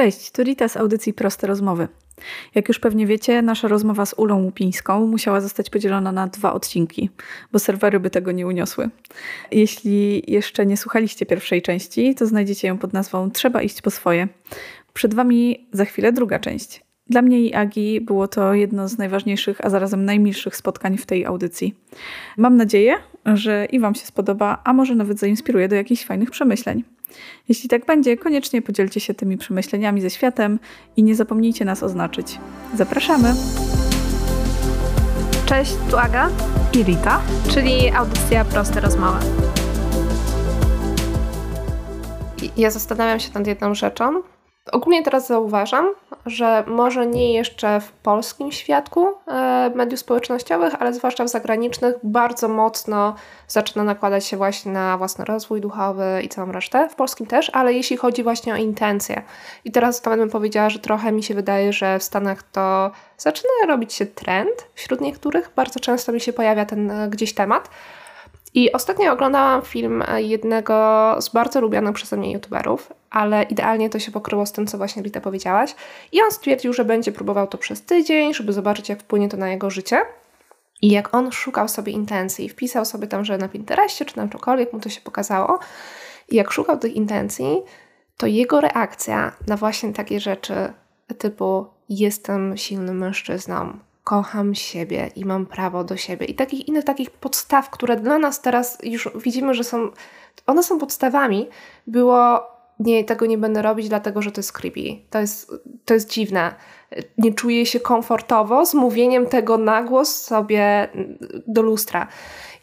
Cześć, tu Rita z audycji Proste Rozmowy. Jak już pewnie wiecie, nasza rozmowa z Ulą Łupińską musiała zostać podzielona na dwa odcinki, bo serwery by tego nie uniosły. Jeśli jeszcze nie słuchaliście pierwszej części, to znajdziecie ją pod nazwą Trzeba iść po swoje. Przed Wami za chwilę druga część. Dla mnie i Agi było to jedno z najważniejszych, a zarazem najmilszych spotkań w tej audycji. Mam nadzieję, że i Wam się spodoba, a może nawet zainspiruje do jakichś fajnych przemyśleń. Jeśli tak będzie, koniecznie podzielcie się tymi przemyśleniami ze światem i nie zapomnijcie nas oznaczyć. Zapraszamy! Cześć, tu Aga i Rita, czyli audycja Proste Rozmowy. Ja zastanawiam się nad jedną rzeczą, Ogólnie teraz zauważam, że może nie jeszcze w polskim świadku e, mediów społecznościowych, ale zwłaszcza w zagranicznych, bardzo mocno zaczyna nakładać się właśnie na własny rozwój duchowy i całą resztę. W polskim też, ale jeśli chodzi właśnie o intencje. I teraz nawet bym powiedziała, że trochę mi się wydaje, że w Stanach to zaczyna robić się trend wśród niektórych. Bardzo często mi się pojawia ten e, gdzieś temat. I ostatnio oglądałam film jednego z bardzo lubianych przeze mnie youtuberów, ale idealnie to się pokryło z tym, co właśnie Rita powiedziałaś. I on stwierdził, że będzie próbował to przez tydzień, żeby zobaczyć, jak wpłynie to na jego życie. I jak on szukał sobie intencji, wpisał sobie tam, że na Pinterestie czy na czokolwiek mu to się pokazało. I jak szukał tych intencji, to jego reakcja na właśnie takie rzeczy typu jestem silnym mężczyzną, kocham siebie i mam prawo do siebie. I takich innych takich podstaw, które dla nas teraz już widzimy, że są, one są podstawami, było nie, tego nie będę robić, dlatego że to jest creepy. To jest, to jest dziwne. Nie czuję się komfortowo z mówieniem tego na głos sobie do lustra.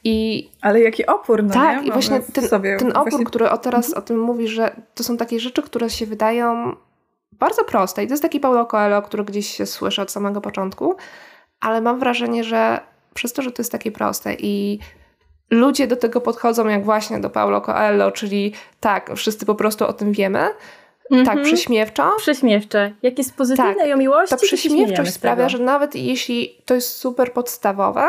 I, Ale jaki opór, no Tak, nie? i właśnie ten, ten opór, właśnie... który o teraz mhm. o tym mówi, że to są takie rzeczy, które się wydają bardzo proste. I to jest taki Paulo Coelho, który gdzieś się słyszy od samego początku, ale mam wrażenie, że przez to, że to jest takie proste i ludzie do tego podchodzą jak właśnie do Paulo Coelho, czyli tak, wszyscy po prostu o tym wiemy, Mm -hmm. Tak, mhm. prześmiewczo. Prześmiewcze. Jak jest pozytywne tak, i o miłości, to prześmiewczość sprawia, że nawet jeśli to jest super podstawowe,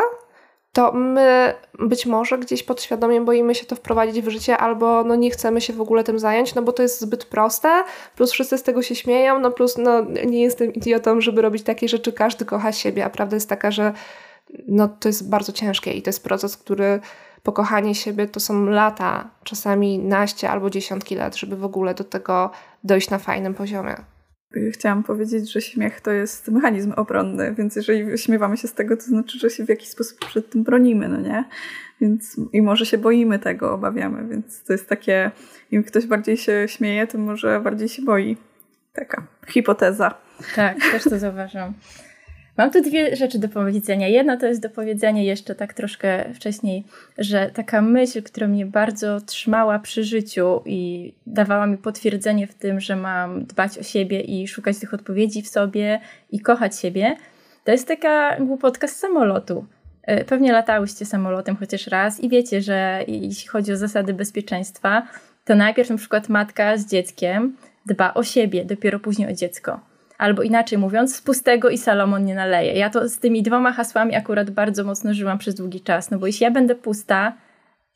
to my być może gdzieś podświadomie boimy się to wprowadzić w życie, albo no nie chcemy się w ogóle tym zająć, no bo to jest zbyt proste, plus wszyscy z tego się śmieją, no plus no nie jestem idiotą, żeby robić takie rzeczy, każdy kocha siebie, a prawda jest taka, że no to jest bardzo ciężkie i to jest proces, który pokochanie siebie to są lata, czasami naście albo dziesiątki lat, żeby w ogóle do tego dojść na fajnym poziomie. Chciałam powiedzieć, że śmiech to jest mechanizm obronny, więc jeżeli śmiewamy się z tego, to znaczy, że się w jakiś sposób przed tym bronimy, no nie? Więc i może się boimy tego, obawiamy, więc to jest takie, im ktoś bardziej się śmieje, to może bardziej się boi. Taka hipoteza. Tak, też to zauważam. Mam tu dwie rzeczy do powiedzenia. Jedna to jest do powiedzenia jeszcze tak troszkę wcześniej, że taka myśl, która mnie bardzo trzymała przy życiu i dawała mi potwierdzenie w tym, że mam dbać o siebie i szukać tych odpowiedzi w sobie i kochać siebie, to jest taka głupotka z samolotu. E, pewnie latałyście samolotem chociaż raz i wiecie, że jeśli chodzi o zasady bezpieczeństwa, to najpierw na przykład matka z dzieckiem dba o siebie, dopiero później o dziecko. Albo inaczej mówiąc, z pustego i Salomon nie naleje. Ja to z tymi dwoma hasłami akurat bardzo mocno żyłam przez długi czas, no bo jeśli ja będę pusta,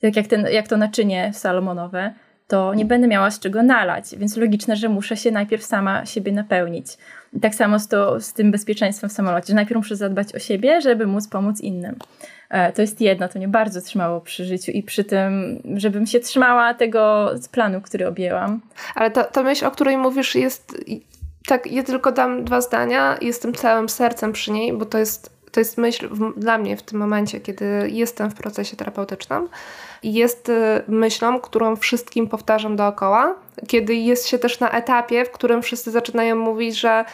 tak jak, ten, jak to naczynie salomonowe, to nie będę miała z czego nalać, więc logiczne, że muszę się najpierw sama siebie napełnić. I tak samo z, to, z tym bezpieczeństwem w samolocie, że najpierw muszę zadbać o siebie, żeby móc pomóc innym. E, to jest jedno, to mnie bardzo trzymało przy życiu i przy tym, żebym się trzymała tego planu, który objęłam. Ale ta, ta myśl, o której mówisz, jest tak, ja tylko dam dwa zdania. Jestem całym sercem przy niej, bo to jest, to jest myśl w, dla mnie w tym momencie, kiedy jestem w procesie terapeutycznym. Jest y, myślą, którą wszystkim powtarzam dookoła, kiedy jest się też na etapie, w którym wszyscy zaczynają mówić, że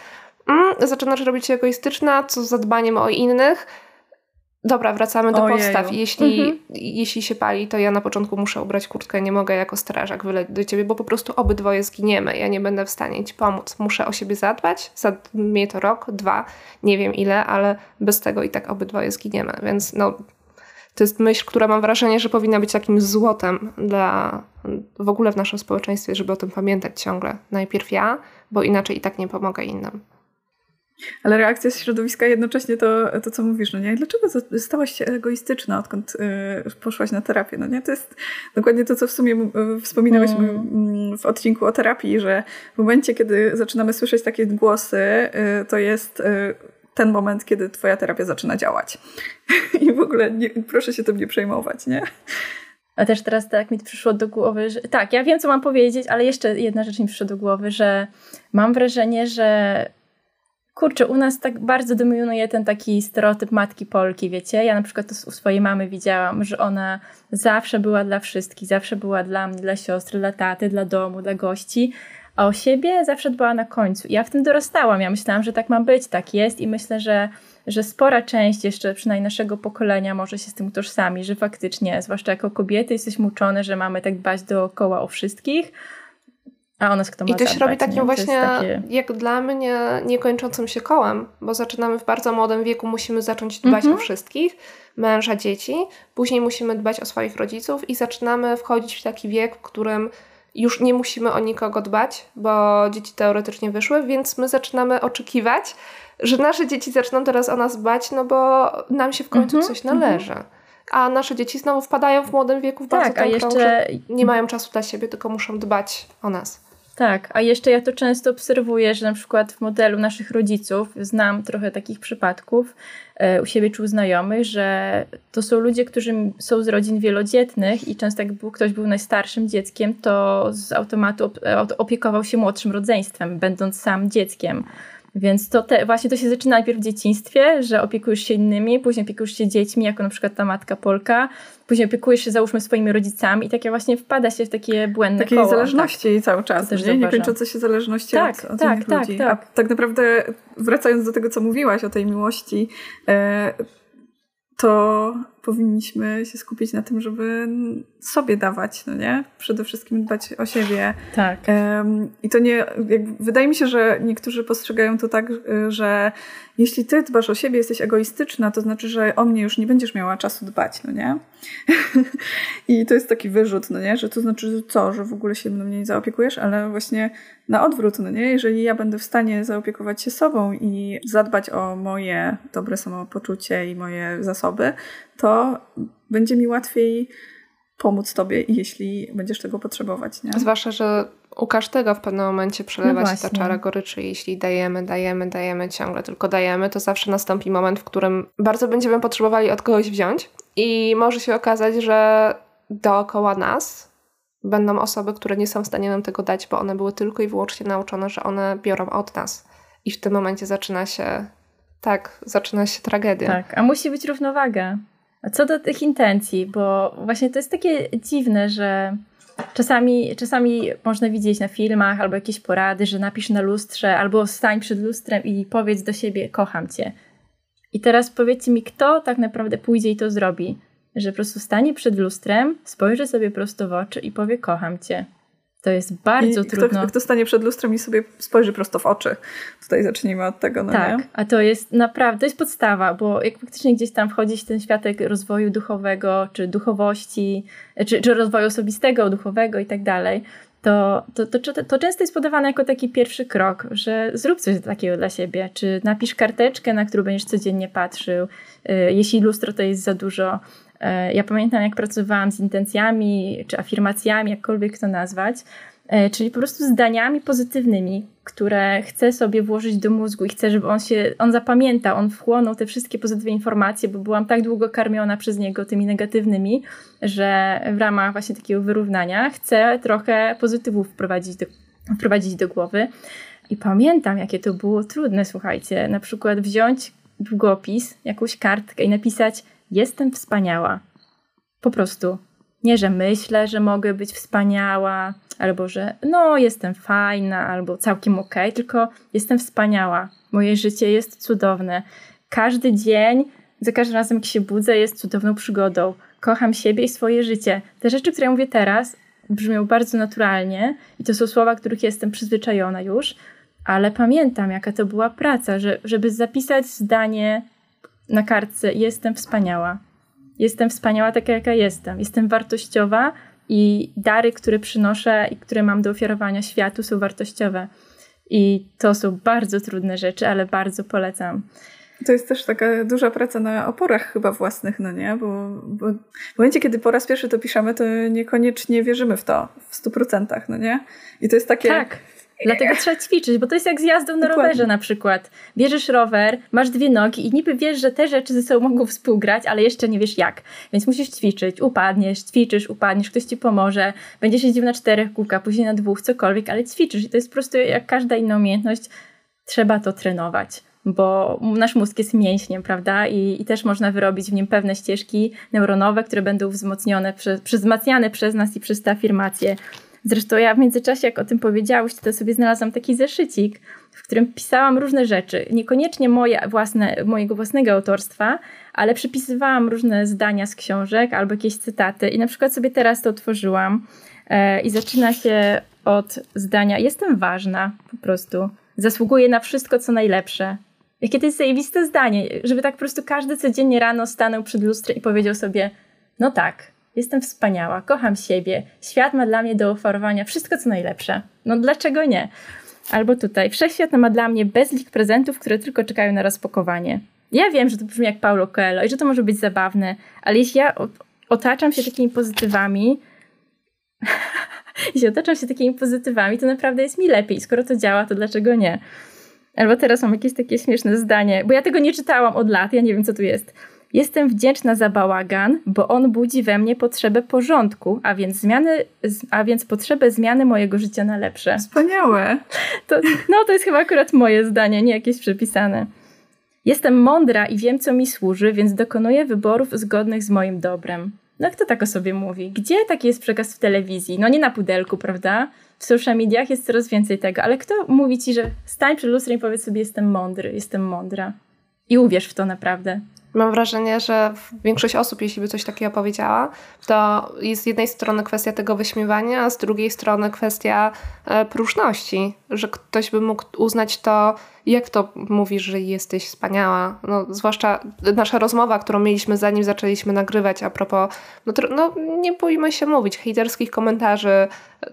mm, zaczynasz robić się egoistyczna, co z zadbaniem o innych Dobra, wracamy do Ojeju. podstaw. Jeśli, mhm. jeśli się pali, to ja na początku muszę ubrać kurtkę, nie mogę jako strażak wyleć do ciebie, bo po prostu obydwoje zginiemy. Ja nie będę w stanie ci pomóc. Muszę o siebie zadbać. Za mnie to rok, dwa, nie wiem ile, ale bez tego i tak obydwoje zginiemy. Więc no, to jest myśl, która mam wrażenie, że powinna być takim złotem dla w ogóle w naszym społeczeństwie, żeby o tym pamiętać ciągle. Najpierw ja, bo inaczej i tak nie pomogę innym. Ale reakcja środowiska jednocześnie to, to co mówisz, no nie? Dlaczego stałaś się egoistyczna, odkąd y, poszłaś na terapię? No nie? To jest dokładnie to, co w sumie wspominałyśmy mm. w odcinku o terapii, że w momencie, kiedy zaczynamy słyszeć takie głosy, y, to jest y, ten moment, kiedy twoja terapia zaczyna działać. I w ogóle nie, proszę się tym nie przejmować, nie? A też teraz tak mi przyszło do głowy, że tak, ja wiem, co mam powiedzieć, ale jeszcze jedna rzecz mi przyszła do głowy, że mam wrażenie, że kurczę, u nas tak bardzo dominuje ten taki stereotyp matki Polki, wiecie? Ja na przykład to u swojej mamy widziałam, że ona zawsze była dla wszystkich, zawsze była dla mnie, dla siostry, dla taty, dla domu, dla gości, a o siebie zawsze dbała na końcu. Ja w tym dorastałam, ja myślałam, że tak ma być, tak jest i myślę, że, że spora część jeszcze przynajmniej naszego pokolenia może się z tym utożsami, że faktycznie, zwłaszcza jako kobiety jesteśmy uczone, że mamy tak dbać dookoła o wszystkich, a o nas kto ma I to się robi takim właśnie, takie... jak dla mnie, niekończącym się kołem, bo zaczynamy w bardzo młodym wieku, musimy zacząć dbać mm -hmm. o wszystkich, męża, dzieci, później musimy dbać o swoich rodziców i zaczynamy wchodzić w taki wiek, w którym już nie musimy o nikogo dbać, bo dzieci teoretycznie wyszły, więc my zaczynamy oczekiwać, że nasze dzieci zaczną teraz o nas dbać, no bo nam się w końcu mm -hmm. coś należy. Mm -hmm. A nasze dzieci znowu wpadają w młodym wieku w bardzo tak, a jeszcze... że nie mają czasu dla siebie, tylko muszą dbać o nas. Tak, a jeszcze ja to często obserwuję, że na przykład w modelu naszych rodziców znam trochę takich przypadków e, u siebie czy u znajomych, że to są ludzie, którzy są z rodzin wielodzietnych i często jak był, ktoś był najstarszym dzieckiem, to z automatu opiekował się młodszym rodzeństwem, będąc sam dzieckiem. Więc to te, właśnie to się zaczyna najpierw w dzieciństwie, że opiekujesz się innymi, później opiekujesz się dziećmi, jako na przykład ta matka Polka, później opiekujesz się załóżmy swoimi rodzicami i takie właśnie wpada się w takie błędne Takiej koło. zależności tak. cały czas, nie? Niekończące się zależności tak, od, od tak, innych tak, ludzi. Tak. A tak naprawdę wracając do tego, co mówiłaś o tej miłości, e, to powinniśmy się skupić na tym, żeby sobie dawać, no nie? Przede wszystkim dbać o siebie. Tak. Um, I to nie, wydaje mi się, że niektórzy postrzegają to tak, że jeśli ty dbasz o siebie, jesteś egoistyczna, to znaczy, że o mnie już nie będziesz miała czasu dbać, no nie? I to jest taki wyrzut, no nie? Że to znaczy, że co, że w ogóle się mną nie zaopiekujesz, ale właśnie na odwrót, no nie? Jeżeli ja będę w stanie zaopiekować się sobą i zadbać o moje dobre samopoczucie i moje zasoby, to będzie mi łatwiej pomóc tobie, jeśli będziesz tego potrzebować. Nie? Zwłaszcza, że u każdego w pewnym momencie przelewa no się ta czara goryczy. Jeśli dajemy, dajemy, dajemy, ciągle tylko dajemy, to zawsze nastąpi moment, w którym bardzo będziemy potrzebowali od kogoś wziąć i może się okazać, że dookoła nas będą osoby, które nie są w stanie nam tego dać, bo one były tylko i wyłącznie nauczone, że one biorą od nas. I w tym momencie zaczyna się, tak, zaczyna się tragedia. Tak, a musi być równowaga. Co do tych intencji, bo właśnie to jest takie dziwne, że czasami, czasami można widzieć na filmach albo jakieś porady, że napisz na lustrze albo stań przed lustrem i powiedz do siebie kocham cię. I teraz powiedzcie mi, kto tak naprawdę pójdzie i to zrobi. Że po prostu stanie przed lustrem, spojrzy sobie prosto w oczy i powie kocham cię. To jest bardzo I trudno. Kto, kto stanie przed lustrem i sobie spojrzy prosto w oczy. Tutaj zacznijmy od tego. No tak, nie? a to jest naprawdę, to jest podstawa, bo jak faktycznie gdzieś tam wchodzi w ten światek rozwoju duchowego, czy duchowości, czy, czy rozwoju osobistego, duchowego i tak dalej, to, to, to, to, często jest podawane jako taki pierwszy krok, że zrób coś takiego dla siebie, czy napisz karteczkę, na którą będziesz codziennie patrzył, y, jeśli lustro to jest za dużo. Y, ja pamiętam, jak pracowałam z intencjami, czy afirmacjami, jakkolwiek to nazwać, y, czyli po prostu zdaniami pozytywnymi, które chcę sobie włożyć do mózgu i chcę, żeby on się, on zapamiętał, on wchłonął te wszystkie pozytywne informacje, bo byłam tak długo karmiona przez niego tymi negatywnymi, że w ramach właśnie takiego wyrównania chcę trochę pozytywów wprowadzić do, wprowadzić do głowy. I pamiętam, jakie to było trudne, słuchajcie, na przykład wziąć długopis, jakąś kartkę i napisać jestem wspaniała. Po prostu. Nie, że myślę, że mogę być wspaniała, albo że no, jestem fajna, albo całkiem okej, okay, tylko jestem wspaniała. Moje życie jest cudowne. Każdy dzień, za każdym razem, jak się budzę, jest cudowną przygodą. Kocham siebie i swoje życie. Te rzeczy, które ja mówię teraz, brzmią bardzo naturalnie i to są słowa, których jestem przyzwyczajona już, ale pamiętam, jaka to była praca, że, żeby zapisać zdanie na kartce: Jestem wspaniała. Jestem wspaniała taka, jaka jestem. Jestem wartościowa i dary, które przynoszę i które mam do ofiarowania światu, są wartościowe. I to są bardzo trudne rzeczy, ale bardzo polecam. To jest też taka duża praca na oporach chyba własnych, no nie? Bo, bo w momencie, kiedy po raz pierwszy to piszemy, to niekoniecznie wierzymy w to w stu procentach, no nie? I to jest takie... Tak. Dlatego trzeba ćwiczyć, bo to jest jak z jazdą na Dokładnie. rowerze na przykład. Bierzesz rower, masz dwie nogi i niby wiesz, że te rzeczy ze sobą mogą współgrać, ale jeszcze nie wiesz jak. Więc musisz ćwiczyć, upadniesz, ćwiczysz, upadniesz, ktoś ci pomoże, będziesz jeździł na czterech kółkach, później na dwóch, cokolwiek, ale ćwiczysz i to jest po prostu jak każda inna umiejętność, trzeba to trenować bo nasz mózg jest mięśniem, prawda? I, I, też można wyrobić w nim pewne ścieżki neuronowe, które będą wzmocnione, przez, wzmacniane przez nas i przez te afirmacje. Zresztą ja w międzyczasie, jak o tym powiedziałeś, to sobie znalazłam taki zeszycik, w którym pisałam różne rzeczy. Niekoniecznie moje własne, mojego własnego autorstwa, ale przypisywałam różne zdania z książek albo jakieś cytaty. I na przykład sobie teraz to otworzyłam e, i zaczyna się od zdania: Jestem ważna, po prostu. Zasługuję na wszystko, co najlepsze. Jakie to jest zajebiste zdanie, żeby tak po prostu każdy codziennie rano stanął przed lustrem i powiedział sobie: No tak, jestem wspaniała, kocham siebie, świat ma dla mnie do oferowania wszystko, co najlepsze. No dlaczego nie? Albo tutaj, wszechświat ma dla mnie bezlik prezentów, które tylko czekają na rozpakowanie. Ja wiem, że to brzmi jak Paulo Coelho i że to może być zabawne, ale jeśli ja otaczam się takimi pozytywami, jeśli otaczam się takimi pozytywami, to naprawdę jest mi lepiej. Skoro to działa, to dlaczego nie? Albo teraz mam jakieś takie śmieszne zdanie, bo ja tego nie czytałam od lat, ja nie wiem, co tu jest. Jestem wdzięczna za bałagan, bo on budzi we mnie potrzebę porządku, a więc zmiany, a więc potrzebę zmiany mojego życia na lepsze. Wspaniałe. To, no, to jest chyba akurat moje zdanie, nie jakieś przepisane. Jestem mądra i wiem, co mi służy, więc dokonuję wyborów zgodnych z moim dobrem. No kto tak o sobie mówi? Gdzie taki jest przekaz w telewizji? No nie na pudelku, prawda? W social mediach jest coraz więcej tego, ale kto mówi ci, że stań przed lustrem i powiedz sobie jestem mądry, jestem mądra. I uwierz w to naprawdę. Mam wrażenie, że większość osób, jeśli by coś takiego powiedziała, to jest z jednej strony kwestia tego wyśmiewania, a z drugiej strony kwestia e, próżności, że ktoś by mógł uznać to, jak to mówisz, że jesteś wspaniała. No, zwłaszcza nasza rozmowa, którą mieliśmy zanim zaczęliśmy nagrywać a propos, no, no nie bójmy się mówić, hejterskich komentarzy,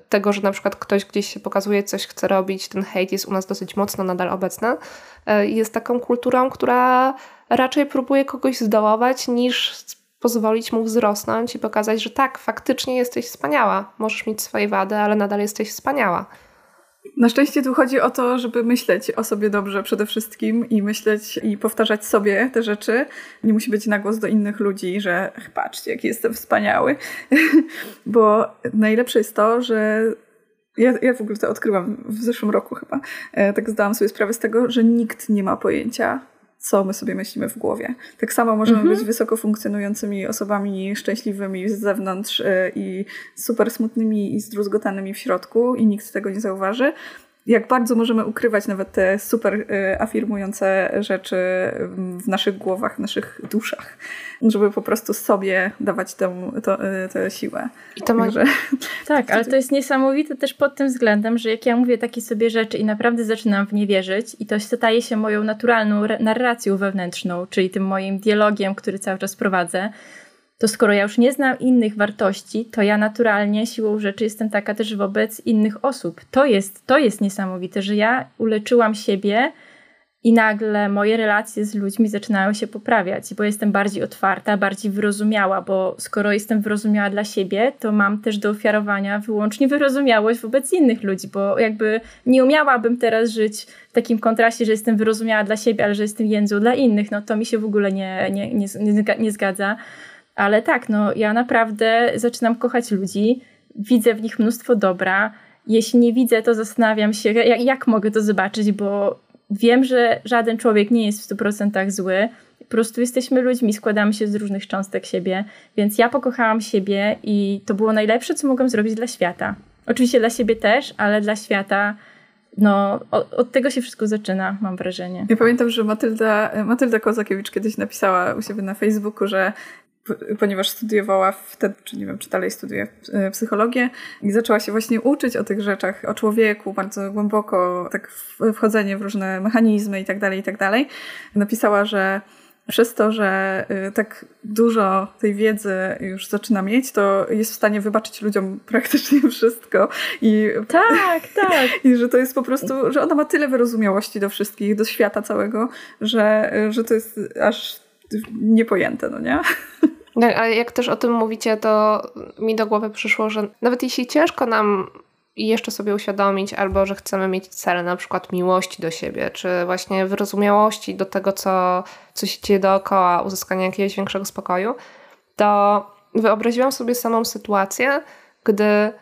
tego, że na przykład ktoś gdzieś się pokazuje, coś chce robić, ten hejt jest u nas dosyć mocno nadal obecny. E, jest taką kulturą, która raczej próbuje kogoś zdołować, niż pozwolić mu wzrosnąć i pokazać, że tak, faktycznie jesteś wspaniała. Możesz mieć swoje wady, ale nadal jesteś wspaniała. Na szczęście tu chodzi o to, żeby myśleć o sobie dobrze przede wszystkim i myśleć i powtarzać sobie te rzeczy. Nie musi być na głos do innych ludzi, że patrzcie, jaki jestem wspaniały. Bo najlepsze jest to, że ja, ja w ogóle to odkryłam w zeszłym roku chyba. E, tak zdałam sobie sprawę z tego, że nikt nie ma pojęcia, co my sobie myślimy w głowie. Tak samo możemy mhm. być wysoko funkcjonującymi osobami szczęśliwymi z zewnątrz y, i super smutnymi i zdruzgotanymi w środku i nikt tego nie zauważy, jak bardzo możemy ukrywać nawet te super y, afirmujące rzeczy w naszych głowach, w naszych duszach, żeby po prostu sobie dawać tę, y, tę siłę. I to może... Tak, ale to jest niesamowite też pod tym względem, że jak ja mówię takie sobie rzeczy i naprawdę zaczynam w nie wierzyć i to staje się moją naturalną narracją wewnętrzną, czyli tym moim dialogiem, który cały czas prowadzę, to skoro ja już nie znam innych wartości, to ja naturalnie siłą rzeczy jestem taka też wobec innych osób. To jest, to jest niesamowite, że ja uleczyłam siebie i nagle moje relacje z ludźmi zaczynają się poprawiać, bo jestem bardziej otwarta, bardziej wyrozumiała, bo skoro jestem wyrozumiała dla siebie, to mam też do ofiarowania wyłącznie wyrozumiałość wobec innych ludzi, bo jakby nie umiałabym teraz żyć w takim kontraście, że jestem wyrozumiała dla siebie, ale że jestem jędzą dla innych, no to mi się w ogóle nie, nie, nie, nie, nie zgadza. Ale tak, no ja naprawdę zaczynam kochać ludzi, widzę w nich mnóstwo dobra. Jeśli nie widzę, to zastanawiam się, jak, jak mogę to zobaczyć, bo wiem, że żaden człowiek nie jest w 100% zły. Po prostu jesteśmy ludźmi, składamy się z różnych cząstek siebie, więc ja pokochałam siebie i to było najlepsze, co mogłam zrobić dla świata. Oczywiście dla siebie też, ale dla świata no, od, od, tego się wszystko zaczyna, mam wrażenie. Ja pamiętam, że Matylda, Matylda Kozakiewicz kiedyś napisała u siebie na Facebooku, że ponieważ studiowała wtedy, czy nie wiem, czy dalej studiuje e, psychologię i zaczęła się właśnie uczyć o tych rzeczach, o człowieku bardzo głęboko, tak wchodzenie w różne mechanizmy i tak dalej, i tak dalej. Napisała, że przez to, że y, tak dużo tej wiedzy już zaczyna mieć, to jest w stanie wybaczyć ludziom praktycznie wszystko. I, tak, tak. I że to jest po prostu, że ona ma tyle wyrozumiałości do wszystkich, do świata całego, że, że to jest aż niepojęte, no nie? Tak, ale jak też o tym mówicie, to mi do głowy przyszło, że nawet jeśli ciężko nam jeszcze sobie uświadomić, albo że chcemy mieć cele na przykład miłości do siebie, czy właśnie wyrozumiałości do tego, co, co się dzieje dookoła, uzyskania jakiegoś większego spokoju, to wyobraziłam sobie samą sytuację, gdy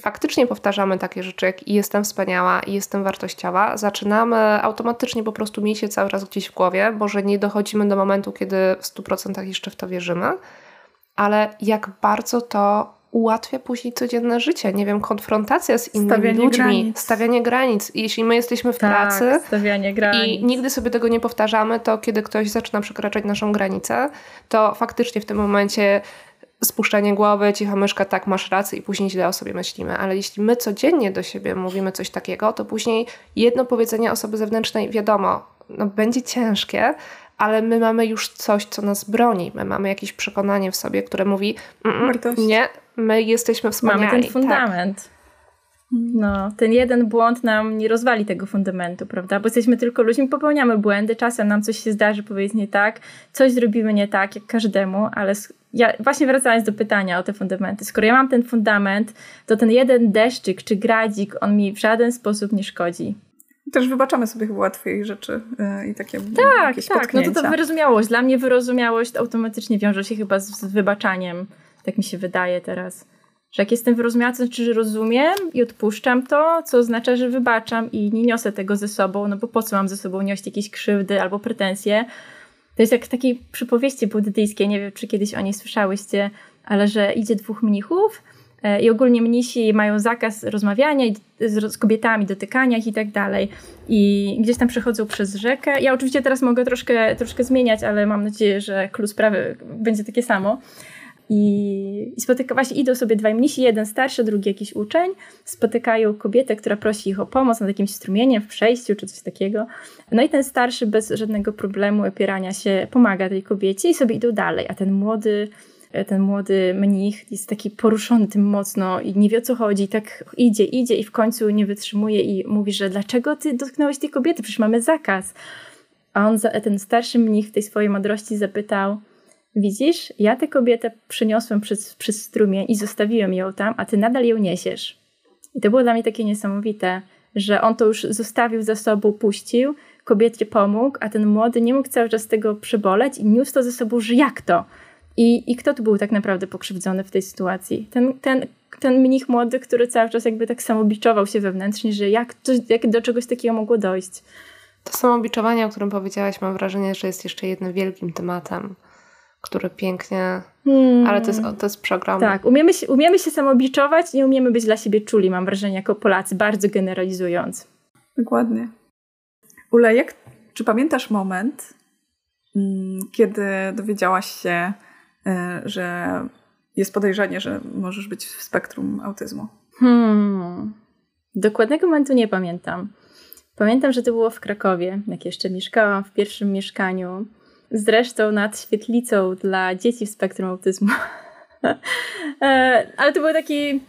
faktycznie powtarzamy takie rzeczy jak i jestem wspaniała, i jestem wartościowa, zaczynamy automatycznie po prostu mieć je cały czas gdzieś w głowie, może nie dochodzimy do momentu, kiedy w 100% jeszcze w to wierzymy, ale jak bardzo to ułatwia później codzienne życie. Nie wiem, konfrontacja z innymi stawianie ludźmi, granic. stawianie granic. Jeśli my jesteśmy w tak, pracy i nigdy sobie tego nie powtarzamy, to kiedy ktoś zaczyna przekraczać naszą granicę, to faktycznie w tym momencie spuszczenie głowy, cicha myszka, tak, masz rację i później źle o sobie myślimy. Ale jeśli my codziennie do siebie mówimy coś takiego, to później jedno powiedzenie osoby zewnętrznej, wiadomo, no, będzie ciężkie, ale my mamy już coś, co nas broni. My mamy jakieś przekonanie w sobie, które mówi, nie, my jesteśmy wspaniali. Mamy ten tak. fundament. Tak. No, ten jeden błąd nam nie rozwali tego fundamentu, prawda? Bo jesteśmy tylko ludźmi, popełniamy błędy, czasem nam coś się zdarzy powiedzieć nie tak, coś zrobimy nie tak, jak każdemu, ale ja właśnie wracając do pytania o te fundamenty, skoro ja mam ten fundament, to ten jeden deszczyk czy gradzik, on mi w żaden sposób nie szkodzi. Też wybaczamy sobie chyba łatwiej rzeczy yy, i takie Tak, tak, no to to wyrozumiałość. Dla mnie wyrozumiałość automatycznie wiąże się chyba z, z wybaczaniem, tak mi się wydaje teraz. Że jak jestem wyrozumiała, to znaczy, że rozumiem i odpuszczam to, co oznacza, że wybaczam i nie niosę tego ze sobą, no bo po co mam ze sobą nieść jakieś krzywdy albo pretensje. To jest jak w takiej przypowieści buddyjskiej, nie wiem, czy kiedyś o niej słyszałyście, ale że idzie dwóch mnichów e, i ogólnie mnisi mają zakaz rozmawiania z, kobietami, dotykania ich i tak dalej. I gdzieś tam przechodzą przez rzekę. Ja oczywiście teraz mogę troszkę, troszkę zmieniać, ale mam nadzieję, że klucz sprawy będzie takie samo. I, i spotyka, właśnie idą sobie dwaj mnisi, jeden starszy, drugi jakiś uczeń, spotykają kobietę, która prosi ich o pomoc nad jakimś strumieniem w przejściu czy coś takiego. No i ten starszy bez żadnego problemu opierania się pomaga tej kobiecie i sobie idą dalej, a ten młody ten młody mnich jest taki poruszony tym mocno i nie wie o co chodzi, tak idzie, idzie i w końcu nie wytrzymuje i mówi, że dlaczego ty dotknąłeś tej kobiety, przecież mamy zakaz. A on, ten starszy mnich w tej swojej mądrości zapytał, Widzisz, ja tę kobietę przyniosłem przez, przez strumień i zostawiłem ją tam, a ty nadal ją niesiesz. I to było dla mnie takie niesamowite, że on to już zostawił za sobą, puścił, kobiecie pomógł, a ten młody nie mógł cały czas tego przeboleć i niósł to ze sobą, że jak to? I, I kto tu był tak naprawdę pokrzywdzony w tej sytuacji? Ten, ten, ten mnich młody, który cały czas jakby tak samobiczował się wewnętrznie, że jak, to, jak do czegoś takiego mogło dojść. To samobiczowanie, o którym powiedziałaś, mam wrażenie, że jest jeszcze jednym wielkim tematem który pięknie. Hmm. Ale to jest, to jest program. Tak, umiemy się, umiemy się samobiczować, nie umiemy być dla siebie czuli, mam wrażenie, jako Polacy, bardzo generalizując. Dokładnie. Ule, jak, czy pamiętasz moment, mm, kiedy dowiedziałaś się, e, że jest podejrzenie, że możesz być w spektrum autyzmu? Hmm. Dokładnego momentu nie pamiętam. Pamiętam, że to było w Krakowie, jak jeszcze mieszkałam w pierwszym mieszkaniu zresztą nad świetlicą dla dzieci w spektrum autyzmu. E, ale to był taki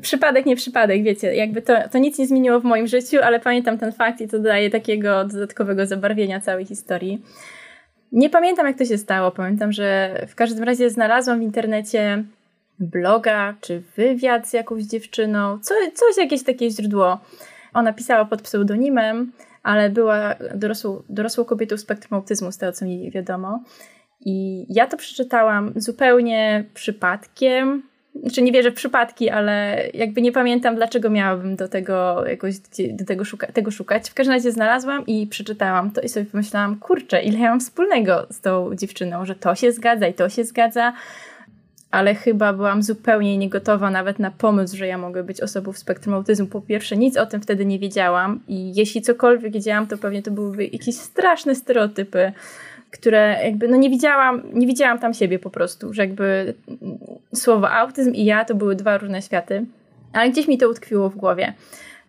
przypadek, nie przypadek, wiecie, jakby to, to nic nie zmieniło w moim życiu, ale pamiętam ten fakt i to daje takiego dodatkowego zabarwienia całej historii. Nie pamiętam, jak to się stało. Pamiętam, że w każdym razie znalazłam w internecie bloga czy wywiad z jakąś dziewczyną, co, coś, jakieś takie źródło. Ona pisała pod pseudonimem ale była dorosłą, dorosłą kobietą w spektrum autyzmu, z tego co mi wiadomo. I ja to przeczytałam zupełnie przypadkiem. Znaczy nie wierzę w przypadki, ale jakby nie pamiętam, dlaczego miałabym do tego jakoś do tego, szuka tego szukać. W każdym razie znalazłam i przeczytałam to i sobie pomyślałam, kurczę, ile ja mam wspólnego z tą dziewczyną, że to się zgadza i to się zgadza ale chyba byłam zupełnie niegotowa nawet na pomysł, że ja mogę być osobą w spektrum autyzmu. Po pierwsze, nic o tym wtedy nie wiedziałam i jeśli cokolwiek wiedziałam, to pewnie to byłyby jakieś straszne stereotypy, które jakby, no nie widziałam, nie widziałam tam siebie po prostu, że jakby słowo autyzm i ja to były dwa różne światy, ale gdzieś mi to utkwiło w głowie.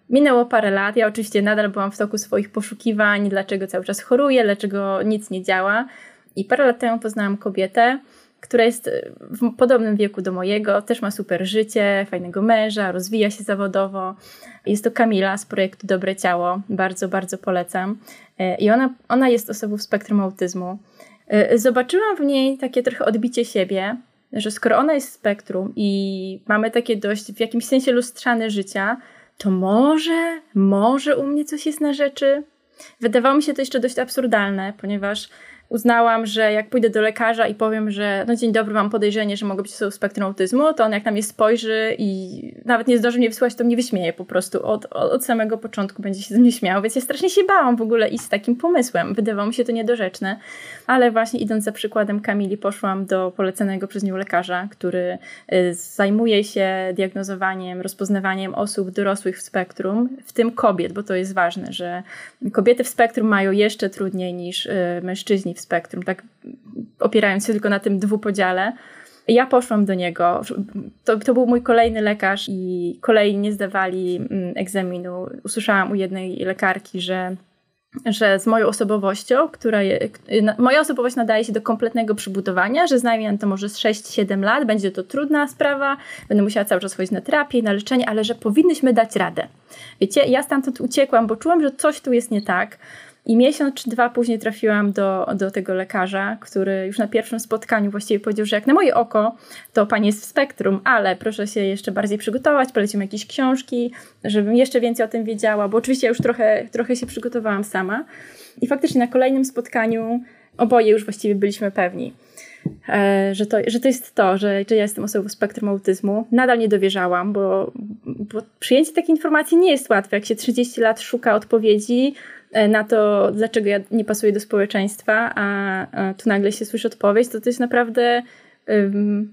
Minęło parę lat, ja oczywiście nadal byłam w toku swoich poszukiwań, dlaczego cały czas choruję, dlaczego nic nie działa. I parę lat temu poznałam kobietę, która jest w podobnym wieku do mojego, też ma super życie, fajnego męża, rozwija się zawodowo. Jest to Kamila z projektu Dobre Ciało, bardzo, bardzo polecam. E, I ona, ona jest osobą w spektrum autyzmu. E, zobaczyłam w niej takie trochę odbicie siebie, że skoro ona jest spektrum i mamy takie dość w jakimś sensie lustrzane życia, to może, może u mnie coś jest na rzeczy. Wydawało mi się to jeszcze dość absurdalne, ponieważ uznałam, że jak pójdę do lekarza i powiem, że no dzień dobry, mam podejrzenie, że mogę być osobą spektrum autyzmu, to on jak na mnie spojrzy i nawet nie zdąży mnie wysłać, to mnie wyśmieje po prostu. Od, od samego początku będzie się ze mnie śmiał, więc ja strasznie się bałam w ogóle iść z takim pomysłem. Wydawało mi się to niedorzeczne, ale właśnie idąc za przykładem Kamili, poszłam do poleconego przez nią lekarza, który y, zajmuje się diagnozowaniem, rozpoznawaniem osób dorosłych w spektrum, w tym kobiet, bo to jest ważne, że kobiety w spektrum mają jeszcze trudniej niż y, mężczyźni w spektrum, tak opierając się tylko na tym dwupodziale. Ja poszłam do niego. To, to był mój kolejny lekarz i kolei nie zdawali mm, egzaminu. Usłyszałam u jednej lekarki, że że z moją osobowością, która je, moja osobowość nadaje się do kompletnego przybudowania, że zajmie to może z 6-7 lat, będzie to trudna sprawa, będę musiała cały czas chodzić na terapię na leczenie, ale że powinnyśmy dać radę. Wiecie, ja stamtąd uciekłam, bo czułam, że coś tu jest nie tak. I miesiąc czy dwa później trafiłam do, do tego lekarza, który już na pierwszym spotkaniu właściwie powiedział, że jak na moje oko, to pani jest w spektrum, ale proszę się jeszcze bardziej przygotować, polecił jakieś książki, żebym jeszcze więcej o tym wiedziała, bo oczywiście ja już trochę, trochę się przygotowałam sama. I faktycznie na kolejnym spotkaniu oboje już właściwie byliśmy pewni. E, że, to, że to jest to, że, że ja jestem osobą spektrum autyzmu. Nadal nie dowierzałam, bo, bo przyjęcie takiej informacji nie jest łatwe. Jak się 30 lat szuka odpowiedzi, na to, dlaczego ja nie pasuję do społeczeństwa, a, tu nagle się słyszy odpowiedź, to to jest naprawdę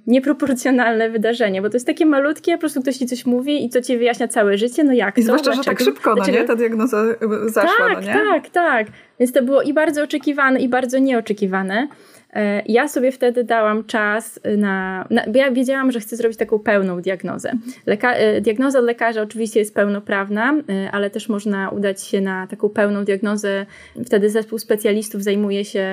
nieproporcjonalne wydarzenie, bo to jest takie malutkie, po prostu ktoś ci coś mówi i co ci wyjaśnia całe życie, no jak I to? zwłaszcza, Dlaczego? że tak szybko, no nie? Ta diagnoza zaszła, tak, no nie? Tak, tak, Więc to było i bardzo oczekiwane, i bardzo nieoczekiwane. E, ja sobie wtedy dałam czas na, na ja wiedziałam, że chcę zrobić taką pełną diagnozę. Leka, e, diagnoza lekarza oczywiście jest pełnoprawna, e, ale też można udać się na taką pełną diagnozę. Wtedy zespół specjalistów zajmuje się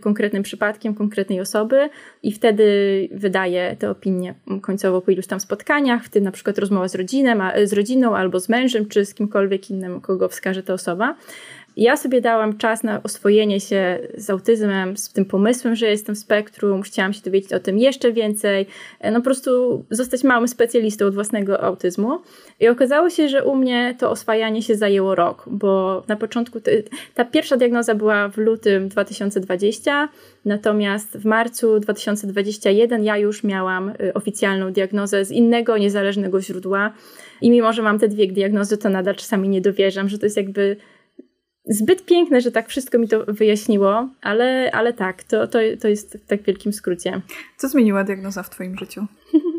konkretnym przypadkiem konkretnej osoby i wtedy wydaje tę opinię końcowo po iluś tam spotkaniach, w tym na przykład rozmowa z, rodzinem, z rodziną albo z mężem, czy z kimkolwiek innym, kogo wskaże ta osoba. Ja sobie dałam czas na oswojenie się z autyzmem, z tym pomysłem, że jestem w spektrum, chciałam się dowiedzieć o tym jeszcze więcej, no po prostu zostać małym specjalistą od własnego autyzmu. I okazało się, że u mnie to oswajanie się zajęło rok, bo na początku ta pierwsza diagnoza była w lutym 2020, natomiast w marcu 2021 ja już miałam y, oficjalną diagnozę z innego, niezależnego źródła. I mimo, że mam te dwie diagnozy, to nadal czasami nie dowierzam, że to jest jakby zbyt piękne, że tak wszystko mi to wyjaśniło, ale, ale tak, to, to, to jest w tak wielkim skrócie. Co zmieniła diagnoza w Twoim życiu?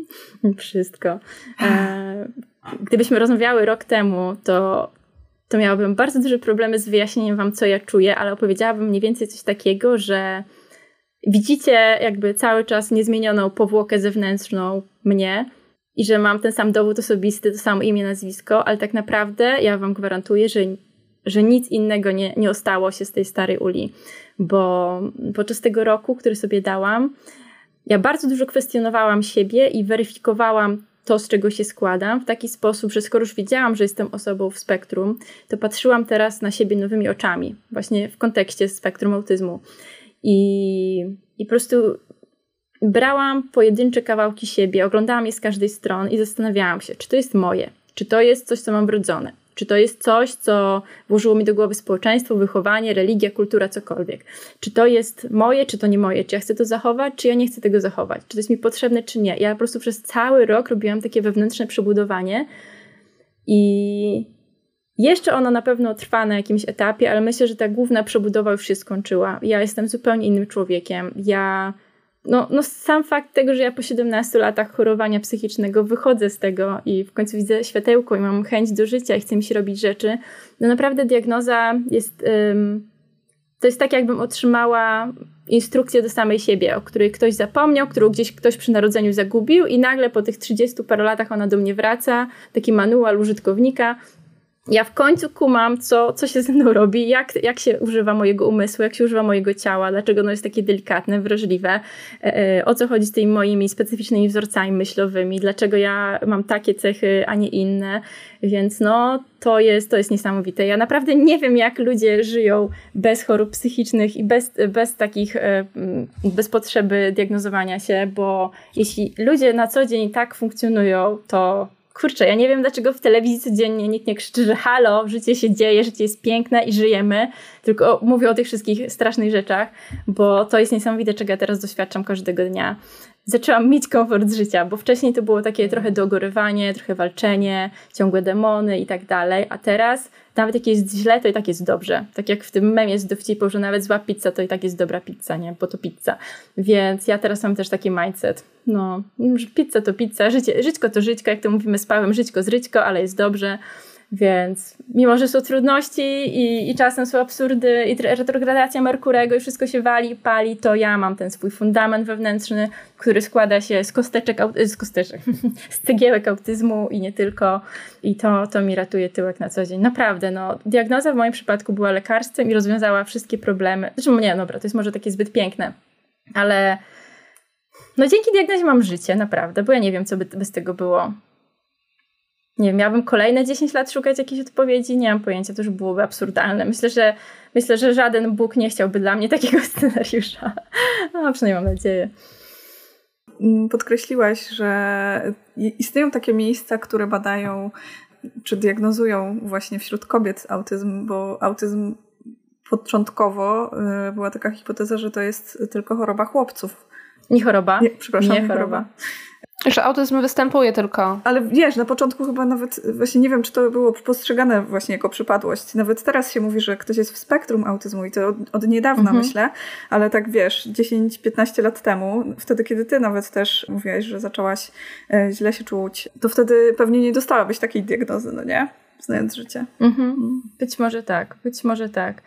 wszystko. E, gdybyśmy rozmawiały rok temu, to, to miałabym bardzo duże problemy z wyjaśnieniem Wam, co ja czuję, ale opowiedziałabym mniej więcej coś takiego, że widzicie jakby cały czas niezmienioną powłokę zewnętrzną mnie i że mam ten sam dowód osobisty, to samo imię, nazwisko, ale tak naprawdę ja Wam gwarantuję, że że nic innego nie, nie ostało się z tej starej uli, bo podczas tego roku, który sobie dałam, ja bardzo dużo kwestionowałam siebie i weryfikowałam to, z czego się składam, w taki sposób, że skoro już wiedziałam, że jestem osobą w spektrum, to patrzyłam teraz na siebie nowymi oczami, właśnie w kontekście spektrum autyzmu. I, i po prostu brałam pojedyncze kawałki siebie, oglądałam je z każdej strony i zastanawiałam się, czy to jest moje, czy to jest coś, co mam wrodzone, czy to jest coś, co włożyło mi do głowy społeczeństwo, wychowanie, religia, kultura, cokolwiek? Czy to jest moje, czy to nie moje? Czy ja chcę to zachować, czy ja nie chcę tego zachować? Czy to jest mi potrzebne, czy nie? Ja po prostu przez cały rok robiłam takie wewnętrzne przebudowanie i jeszcze ono na pewno trwa na jakimś etapie, ale myślę, że ta główna przebudowa już się skończyła. Ja jestem zupełnie innym człowiekiem. Ja no, no sam fakt tego, że ja po 17 latach chorowania psychicznego wychodzę z tego i w końcu widzę światełko i mam chęć do życia i chcę mi się robić rzeczy, no naprawdę diagnoza jest... To jest tak, jakbym otrzymała instrukcję do samej siebie, o której ktoś zapomniał, którą gdzieś ktoś przy narodzeniu zagubił i nagle po tych 30 paru latach ona do mnie wraca, taki manual użytkownika ja w końcu kumam, co, co się ze mną robi, jak, jak się używa mojego umysłu, jak się używa mojego ciała, dlaczego ono jest takie delikatne, wrażliwe, e, e, o co chodzi z tymi moimi specyficznymi wzorcami myślowymi, dlaczego ja mam takie cechy, a nie inne. Więc no, to jest, to jest niesamowite. Ja naprawdę nie wiem, jak ludzie żyją bez chorób psychicznych i bez, bez takich, e, bez potrzeby diagnozowania się, bo jeśli ludzie na co dzień tak funkcjonują, to kurczę, ja nie wiem dlaczego w telewizji codziennie nikt nie krzyczy, że halo, życie się dzieje, życie jest piękne i żyjemy, tylko mówię o tych wszystkich strasznych rzeczach, bo to jest niesamowite, czego ja teraz doświadczam każdego dnia. Zaczęłam mieć komfort życia, bo wcześniej to było takie trochę dogorywanie, trochę walczenie, ciągłe demony i tak dalej, a teraz nawet jak jest źle, to i tak jest dobrze. Tak jak w tym memie z dowcipą, że nawet zła pizza, to i tak jest dobra pizza, nie? Bo to pizza. Więc ja teraz mam też taki mindset, no, pizza to pizza, życie, żyćko to żyćko, jak to mówimy z Pawłem, żyćko z ryćko, ale jest dobrze. Więc mimo, że są trudności i, i czasem są absurdy i retrogradacja Merkurego i wszystko się wali, pali, to ja mam ten swój fundament wewnętrzny, który składa się z kosteczek, z kosteczek, z cegiełek autyzmu i nie tylko. I to, to mi ratuje tyłek na co dzień. Naprawdę, no, diagnoza w moim przypadku była lekarstwem i rozwiązała wszystkie problemy. Zresztą nie, dobra, to jest może takie zbyt piękne, ale no dzięki diagnozie mam życie, naprawdę, bo ja nie wiem, co by bez tego było nie wiem, miałabym kolejne 10 lat szukać jakiejś odpowiedzi, nie mam pojęcia, to już byłoby absurdalne. Myślę, że myślę, że żaden Bóg nie chciałby dla mnie takiego scenariusza. No, przynajmniej mam nadzieję. Mm, podkreśliłaś, że istnieją takie miejsca, które badają czy diagnozują właśnie wśród kobiet autyzm, bo autyzm początkowo y, była taka hipoteza, że to jest tylko choroba chłopców. Nie choroba. Nie, przepraszam, nie choroba. choroba. Że autyzm występuje tylko. Ale wiesz, na początku chyba nawet, właśnie nie wiem, czy to było postrzegane właśnie jako przypadłość. Nawet teraz się mówi, że ktoś jest w spektrum autyzmu i to od, od niedawna mhm. myślę, ale tak wiesz, 10-15 lat temu, wtedy kiedy ty nawet też mówiłaś, że zaczęłaś e, źle się czuć, to wtedy pewnie nie dostałabyś takiej diagnozy, no nie? Znając życie. Mhm. Mm. Być może tak, być może tak.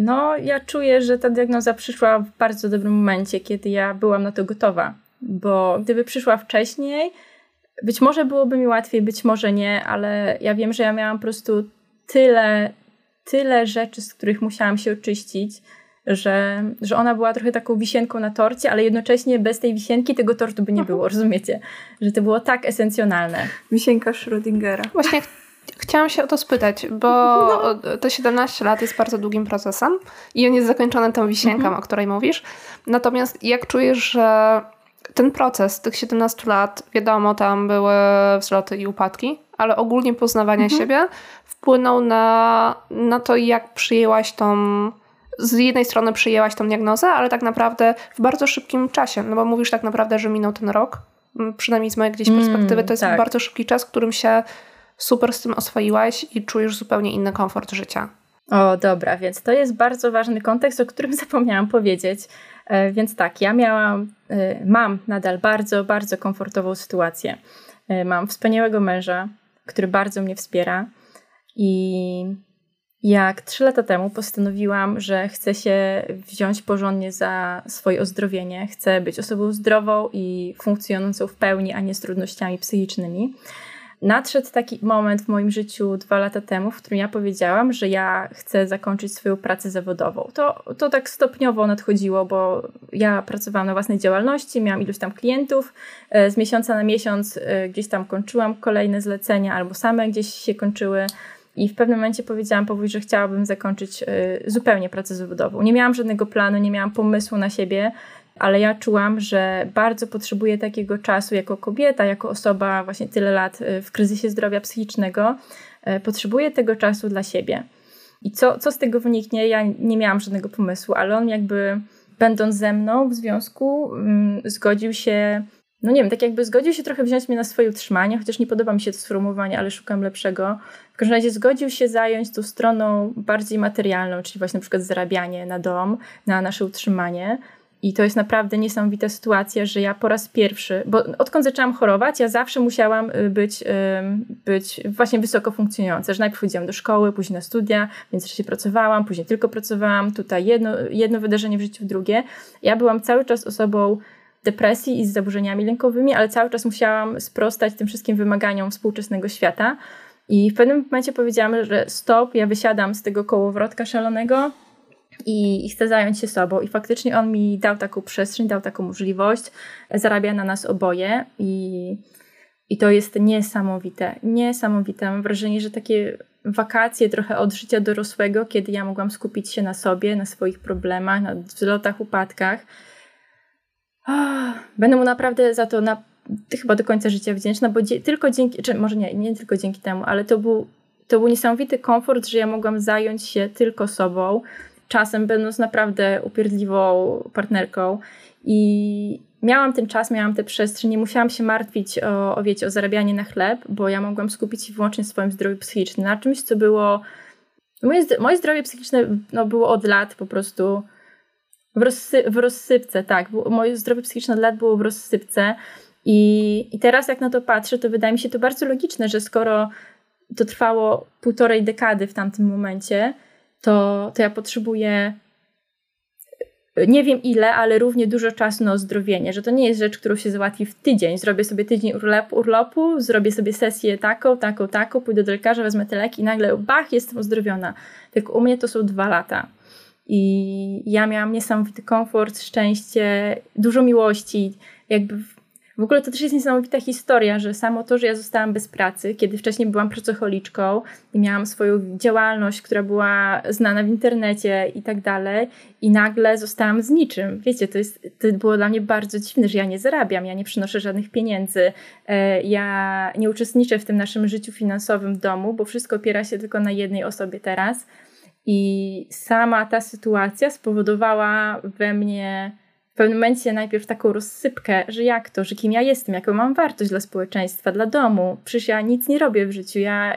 No, ja czuję, że ta diagnoza przyszła w bardzo dobrym momencie, kiedy ja byłam na to gotowa bo gdyby przyszła wcześniej, być może byłoby mi łatwiej, być może nie, ale ja wiem, że ja miałam po prostu tyle, tyle rzeczy, z których musiałam się oczyścić, że, że ona była trochę taką wisienką na torcie, ale jednocześnie bez tej wisienki tego tortu by nie było, mhm. rozumiecie? Że to było tak esencjonalne. Wisienka Schrödingera. Właśnie chciałam się o to spytać, bo no. te 17 lat jest bardzo długim procesem i on jest zakończony tą wisienką, mhm. o której mówisz. Natomiast jak czujesz, że ten proces tych 17 lat, wiadomo, tam były wzloty i upadki, ale ogólnie poznawania mhm. siebie wpłynął na, na to, jak przyjęłaś tą. Z jednej strony przyjęłaś tą diagnozę, ale tak naprawdę w bardzo szybkim czasie, no bo mówisz tak naprawdę, że minął ten rok, przynajmniej z mojej gdzieś mm, perspektywy, to jest tak. bardzo szybki czas, w którym się super z tym oswoiłaś i czujesz zupełnie inny komfort życia. O, dobra, więc to jest bardzo ważny kontekst, o którym zapomniałam powiedzieć. E, więc tak, ja miałam, e, mam nadal bardzo, bardzo komfortową sytuację. E, mam wspaniałego męża, który bardzo mnie wspiera i jak trzy lata temu postanowiłam, że chcę się wziąć porządnie za swoje ozdrowienie, chcę być osobą zdrową i funkcjonującą w pełni, a nie z trudnościami psychicznymi, nadszedł taki moment w moim życiu dwa lata temu, w którym ja powiedziałam, że ja chcę zakończyć swoją pracę zawodową. To, to tak stopniowo nadchodziło, bo ja pracowałam na własnej działalności, miałam iluś tam klientów, e, z miesiąca na miesiąc e, gdzieś tam kończyłam kolejne zlecenia albo same gdzieś się kończyły. I w pewnym momencie powiedziałam Pawłowi, że chciałabym zakończyć e, zupełnie pracę zawodową. Nie miałam żadnego planu, nie miałam pomysłu na siebie ale ja czułam, że bardzo potrzebuję takiego czasu jako kobieta, jako osoba właśnie tyle lat y, w kryzysie zdrowia psychicznego. Y, potrzebuję tego czasu dla siebie. I co, co z tego wyniknie? Ja nie miałam żadnego pomysłu, ale on jakby będąc ze mną w związku, mm, zgodził się, no nie wiem, tak jakby zgodził się trochę wziąć mnie na swoje utrzymanie, chociaż nie podoba mi się to sformułowanie, ale szukam lepszego. W każdym razie zgodził się zająć tą stroną bardziej materialną, czyli właśnie na przykład zarabianie na dom, na nasze utrzymanie. I to jest naprawdę niesamowita sytuacja, że ja po raz pierwszy, bo odkąd zaczęłam chorować, ja zawsze musiałam y, być, być właśnie wysoko funkcjonująca. Że najpierw chodziłam do szkoły, później na studia, więc się pracowałam, później tylko pracowałam, tutaj jedno, jedno wydarzenie w życiu, drugie. Ja byłam cały czas osobą depresji i z zaburzeniami lękowymi, ale cały czas musiałam sprostać tym wszystkim wymaganiom współczesnego świata. I w pewnym momencie powiedziałam, że stop, ja wysiadam z tego kołowrotka szalonego i, chcę zająć się sobą. I faktycznie on mi dał taką przestrzeń, dał taką możliwość, zarabia na nas oboje i, i to jest niesamowite, niesamowite. Mam wrażenie, że takie wakacje trochę od życia dorosłego, kiedy ja mogłam skupić się na sobie, na swoich problemach, na wzlotach, upadkach. Oh, będę mu naprawdę za to na, chyba do końca życia wdzięczna, bo dzie- tylko dzięki, czy może nie, nie tylko dzięki temu, ale to był, to był niesamowity komfort, że ja mogłam zająć się tylko sobą, czasem będąc naprawdę upierdliwą partnerką. I miałam ten czas, miałam tę przestrzeń, nie musiałam się martwić o, o, wiecie, o zarabianie na chleb, bo ja mogłam skupić się wyłącznie na swoim zdrowiu psychicznym, na czymś, co było... Moje, moje zdrowie psychiczne no, było od lat po prostu w, rozsy, w rozsypce, tak. Moje zdrowie psychiczne od lat było w rozsypce. I, i teraz jak na to patrzę, to wydaje mi się to bardzo logiczne, że skoro to trwało półtorej dekady w tamtym momencie, to, to ja potrzebuję nie wiem ile, ale równie dużo czasu na ozdrowienie, że to nie jest rzecz, którą się załatwi w tydzień. Zrobię sobie tydzień urlopu, urlopu zrobię sobie sesję taką, taką, taką, pójdę do lekarza, wezmę te leki i nagle bach, jestem ozdrowiona. Tylko u mnie to są dwa lata. I ja miałam niesamowity komfort, szczęście, dużo miłości, jakby w ogóle to też jest niesamowita historia, że samo to, że ja zostałam bez pracy, kiedy wcześniej byłam pracocholiczką i miałam swoją działalność, która była znana w internecie i tak dalej, i nagle zostałam z niczym. Wiecie, to, jest, to było dla mnie bardzo dziwne, że ja nie zarabiam, ja nie przynoszę żadnych pieniędzy, e, ja nie uczestniczę w tym naszym życiu finansowym w domu, bo wszystko opiera się tylko na jednej osobie teraz. I sama ta sytuacja spowodowała we mnie w pewnym momencie najpierw taką rozsypkę, że jak to, że kim ja jestem, jaką mam wartość dla społeczeństwa, dla domu. Przecież ja nic nie robię w życiu, ja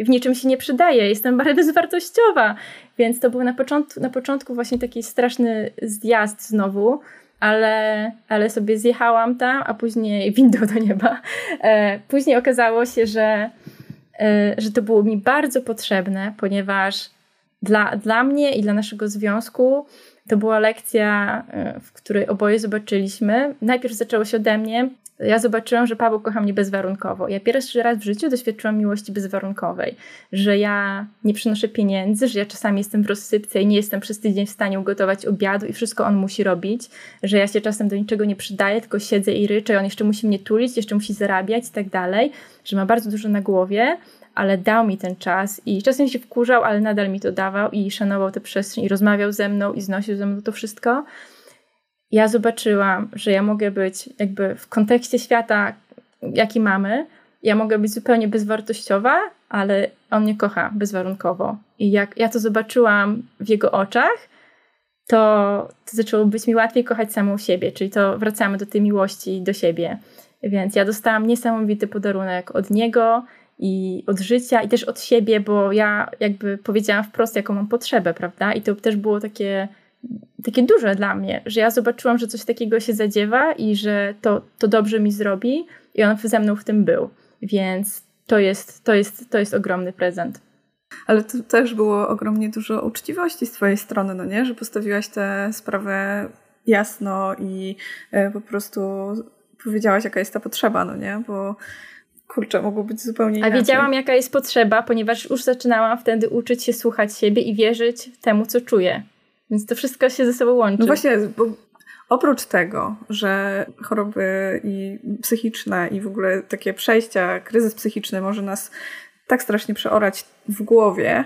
w niczym się nie przydaję, jestem bardzo bezwartościowa. Więc to był na początku, na początku właśnie taki straszny zjazd znowu, ale, ale sobie zjechałam tam, a później windą do nieba. E, później okazało się, że, e, że to było mi bardzo potrzebne, ponieważ dla, dla mnie i dla naszego związku to była lekcja, e, w której oboje zobaczyliśmy. Najpierw zaczęło się ode mnie. Ja zobaczyłam, że Paweł kocha mnie bezwarunkowo. Ja pierwszy raz w życiu doświadczyłam miłości bezwarunkowej, że ja nie przynoszę pieniędzy, że ja czasami jestem w rozsypce i nie jestem przez tydzień w stanie ugotować obiadu i wszystko on musi robić, że ja się czasem do niczego nie przydaję, tylko siedzę i ryczę, on jeszcze musi mnie tulić, jeszcze musi zarabiać i tak dalej, że ma bardzo dużo na głowie, ale dał mi ten czas i czasem się wkurzał, ale nadal mi to dawał i szanował tę przestrzeń i rozmawiał ze mną i znosił ze mną to wszystko. Ja zobaczyłam, że ja mogę być jakby w kontekście świata, jaki mamy, ja mogę być zupełnie bezwartościowa, ale on mnie kocha bezwarunkowo. I jak ja to zobaczyłam w jego oczach, to, to zaczęło być mi łatwiej kochać samą siebie, czyli to wracamy do tej miłości do siebie. Więc ja dostałam niesamowity podarunek od niego, i od życia i też od siebie, bo ja jakby powiedziałam wprost, jaką mam potrzebę, prawda? I to też było takie, takie duże dla mnie, że ja zobaczyłam, że coś takiego się zadziewa i że to, to dobrze mi zrobi i on ze mną w tym był. Więc to jest, to jest, to jest ogromny prezent. Ale to też było ogromnie dużo uczciwości z Twojej strony, no nie? Że postawiłaś tę sprawę jasno i e, po prostu powiedziałaś, jaka jest ta potrzeba, no nie? Bo kurczę, mogło być zupełnie inaczej. A wiedziałam, jaka jest potrzeba, ponieważ już zaczynałam wtedy uczyć się słuchać siebie i wierzyć temu, co czuję. Więc to wszystko się ze sobą łączy. No właśnie, bo oprócz tego, że choroby i psychiczne i w ogóle takie przejścia, kryzys psychiczny może nas tak strasznie przeorać w głowie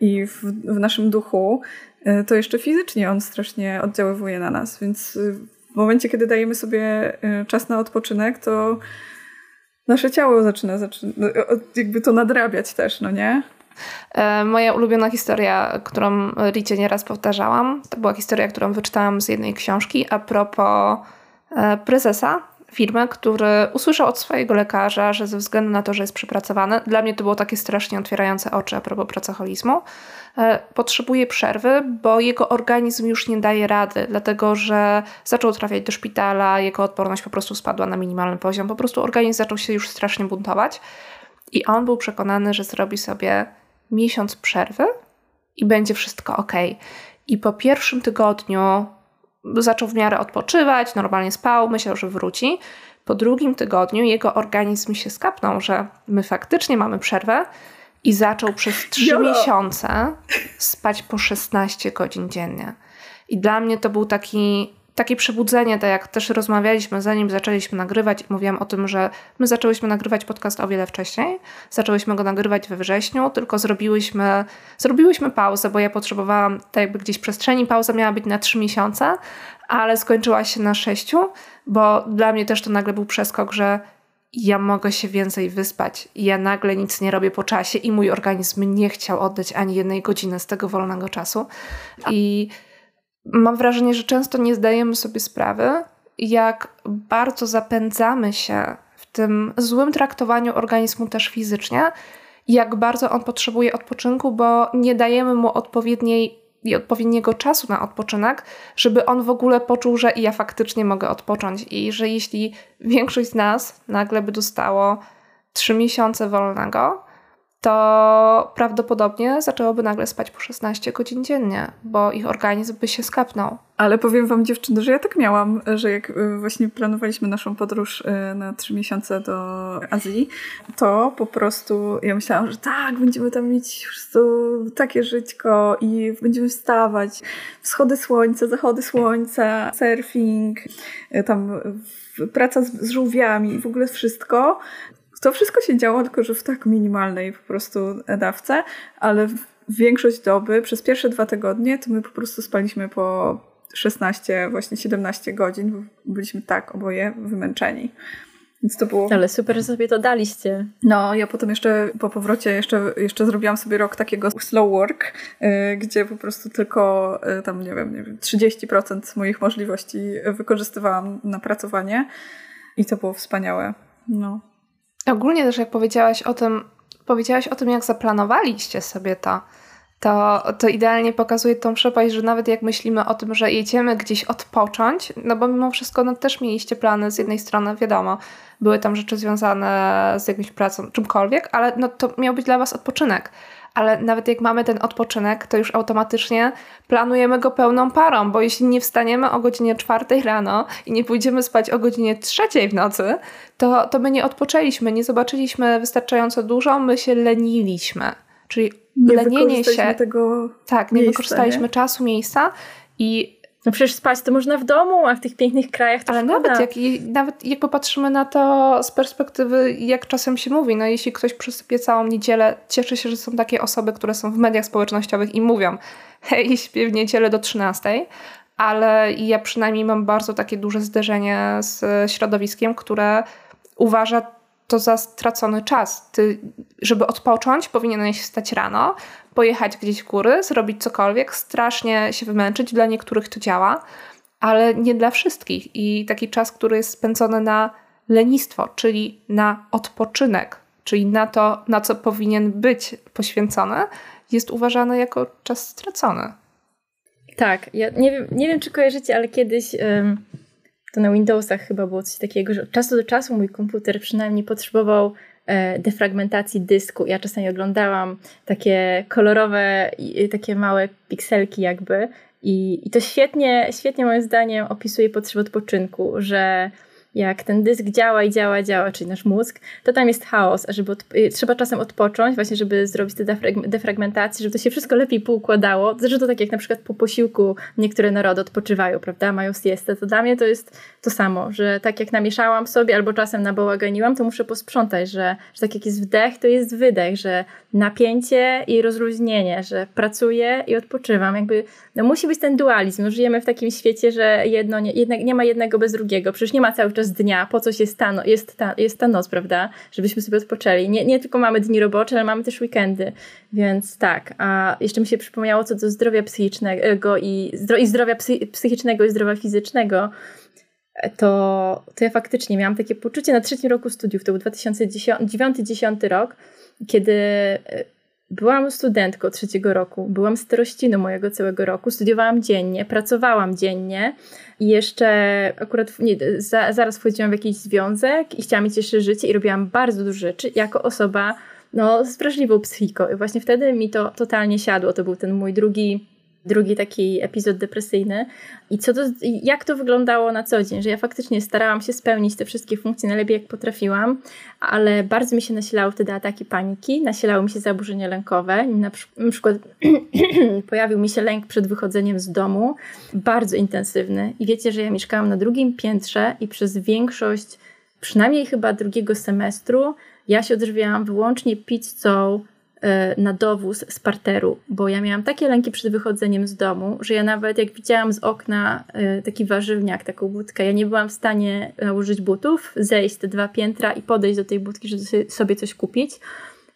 i w, w naszym duchu, y, to jeszcze fizycznie on strasznie oddziaływuje na nas. Więc y, w momencie, kiedy dajemy sobie y, czas na odpoczynek, to nasze ciało zaczyna, zaczyna no, jakby to nadrabiać też, no nie? E, moja ulubiona historia, którą Ricie nieraz powtarzałam, to była historia, którą wyczytałam z jednej książki a propos e, prezesa firmy, który usłyszał od swojego lekarza, że ze względu na to, że jest przepracowany, dla mnie to było takie strasznie otwierające oczy a propos pracoholizmu, e, potrzebuje przerwy, bo jego organizm już nie daje rady, dlatego że zaczął trafiać do szpitala, jego odporność po prostu spadła na minimalny poziom, po prostu organizm zaczął się już strasznie buntować i on był przekonany, że zrobi sobie miesiąc przerwy i będzie wszystko ok. I po pierwszym tygodniu zaczął w miarę odpoczywać, normalnie spał, myślał, że wróci. Po drugim tygodniu jego organizm się skapnął, że my faktycznie mamy przerwę i zaczął przez trzy miesiące spać po 16 godzin dziennie. I dla mnie to był taki takie przebudzenie, tak jak też rozmawialiśmy, zanim zaczęliśmy nagrywać, mówiłam o tym, że my zaczęłyśmy nagrywać podcast o wiele wcześniej. Zaczęłyśmy go nagrywać we wrześniu, tylko zrobiłyśmy, zrobiłyśmy pauzę, bo ja potrzebowałam tak jakby gdzieś przestrzeni. Pauza miała być na trzy miesiące, ale skończyła się na sześciu, bo dla mnie też to nagle był przeskok, że ja mogę się więcej wyspać. Ja nagle nic nie robię po czasie i mój organizm nie chciał oddać ani jednej godziny z tego wolnego czasu. I mam wrażenie, że często nie zdajemy sobie sprawy, jak bardzo zapędzamy się w tym złym traktowaniu organizmu też fizycznie, jak bardzo on potrzebuje odpoczynku, bo nie dajemy mu odpowiedniej i odpowiedniego czasu na odpoczynek, żeby on w ogóle poczuł, że ja faktycznie mogę odpocząć. I że jeśli większość z nas nagle by dostało trzy miesiące wolnego, to prawdopodobnie zaczęłoby nagle spać po 16 godzin dziennie, bo ich organizm by się skapnął. Ale powiem wam dziewczyny, że ja tak miałam, że jak y, właśnie planowaliśmy naszą podróż y, na trzy miesiące do Azji, to po prostu ja myślałam, że tak, będziemy tam mieć po prostu takie żyćko i będziemy wstawać, wschody słońca, zachody słońca, surfing, y, tam praca z, z żółwiami i w ogóle wszystko. To wszystko się działo, tylko że w tak minimalnej po prostu dawce, ale większość doby, przez pierwsze dwa tygodnie, to my po prostu spaliśmy po 16, właśnie 17 godzin, bo byliśmy tak oboje wymęczeni. Więc to było... Ale super, że sobie to daliście. No, ja potem jeszcze po powrocie jeszcze, jeszcze zrobiłam sobie rok takiego slow work, yy, gdzie po prostu tylko yy, tam, nie wiem, nie wiem, 30% moich możliwości wykorzystywałam na pracowanie i to było wspaniałe. No. Ogólnie też jak powiedziałaś o tym, powiedziałaś o tym, jak zaplanowaliście sobie to, to, to idealnie pokazuje tą przepaść, że nawet jak myślimy o tym, że jedziemy gdzieś odpocząć, no bo mimo wszystko no, też mieliście plany z jednej strony, wiadomo, były tam rzeczy związane z jakąś pracą, czymkolwiek, ale no, to miał być dla Was odpoczynek ale nawet jak mamy ten odpoczynek, to już automatycznie planujemy go pełną parą, bo jeśli nie wstaniemy o godzinie czwartej rano i nie pójdziemy spać o godzinie trzeciej w nocy, to, to my nie odpoczęliśmy, nie zobaczyliśmy wystarczająco dużo, my się leniliśmy. Czyli nie lenienie się. Tego tak, nie miejsca, wykorzystaliśmy nie? czasu, miejsca i no przecież spać to można w domu, a w tych pięknych krajach to Ale nawet jak, nawet jak popatrzymy na to z perspektywy, jak czasem się mówi, no jeśli ktoś przesypie całą niedzielę, cieszę się, że są takie osoby, które są w mediach społecznościowych i mówią hej, śpię w niedzielę do 13, ale ja przynajmniej mam bardzo takie duże zderzenie z środowiskiem, które uważa to za stracony czas. Ty, żeby odpocząć, powinieneś wstać rano, pojechać gdzieś w góry, zrobić cokolwiek, strasznie się wymęczyć. Dla niektórych to działa, ale nie dla wszystkich. I taki czas, który jest spędzony na lenistwo, czyli na odpoczynek, czyli na to, na co powinien być poświęcony, jest uważany jako czas stracony. Tak, ja nie wiem, nie wiem czy kojarzycie, ale kiedyś to na Windowsach chyba było coś takiego, że od czasu do czasu mój komputer przynajmniej potrzebował defragmentacji dysku. Ja czasami oglądałam takie kolorowe, takie małe pikselki jakby i, i to świetnie, świetnie moim zdaniem opisuje potrzebę odpoczynku, że jak ten dysk działa i działa, działa, czyli nasz mózg, to tam jest chaos, a żeby trzeba czasem odpocząć, właśnie żeby zrobić te defragmentacje, żeby to się wszystko lepiej poukładało. Zresztą tak jak na przykład po posiłku niektóre narody odpoczywają, prawda, mają siestę, to dla mnie to jest to samo, że tak jak namieszałam sobie albo czasem nabałaganiłam, to muszę posprzątać, że, że tak jak jest wdech, to jest wydech, że napięcie i rozluźnienie, że pracuję i odpoczywam. Jakby no musi być ten dualizm. No, żyjemy w takim świecie, że jedno nie, jednak nie ma jednego bez drugiego. Przecież nie ma cały czas dnia, po coś jest ta, no, jest ta, jest ta noc, prawda? Żebyśmy sobie odpoczęli. Nie, nie tylko mamy dni robocze, ale mamy też weekendy. Więc tak. A jeszcze mi się przypomniało co do zdrowia psychicznego i, zdro, i zdrowia psy, psychicznego i zdrowia fizycznego to, to ja faktycznie miałam takie poczucie na trzecim roku studiów, to był 2009-2010 rok, kiedy e, byłam studentką trzeciego roku, byłam starościną mojego całego roku, studiowałam dziennie, pracowałam dziennie i jeszcze akurat nie, za, zaraz wchodziłam w jakiś związek i chciałam mieć jeszcze życie i robiłam bardzo dużo rzeczy jako osoba no, z wrażliwą psychiką. I właśnie wtedy mi to totalnie siadło. To był ten mój drugi drugi taki epizod depresyjny. I co to, jak to wyglądało na co dzień, że ja faktycznie starałam się spełnić te wszystkie funkcje najlepiej jak potrafiłam, ale bardzo mi się nasilały wtedy ataki paniki, nasilały mi się zaburzenia lękowe. Na przykład pojawił mi się lęk przed wychodzeniem z domu, bardzo intensywny. I wiecie, że ja mieszkałam na drugim piętrze i przez większość, przynajmniej chyba drugiego semestru, ja się odżywiałam wyłącznie pizzą na dowóz z parteru, bo ja miałam takie lęki przed wychodzeniem z domu, że ja nawet jak widziałam z okna e, taki warzywniak, taką budkę, ja nie byłam w stanie nałożyć butów, zejść te dwa piętra i podejść do tej budki, żeby sobie coś kupić,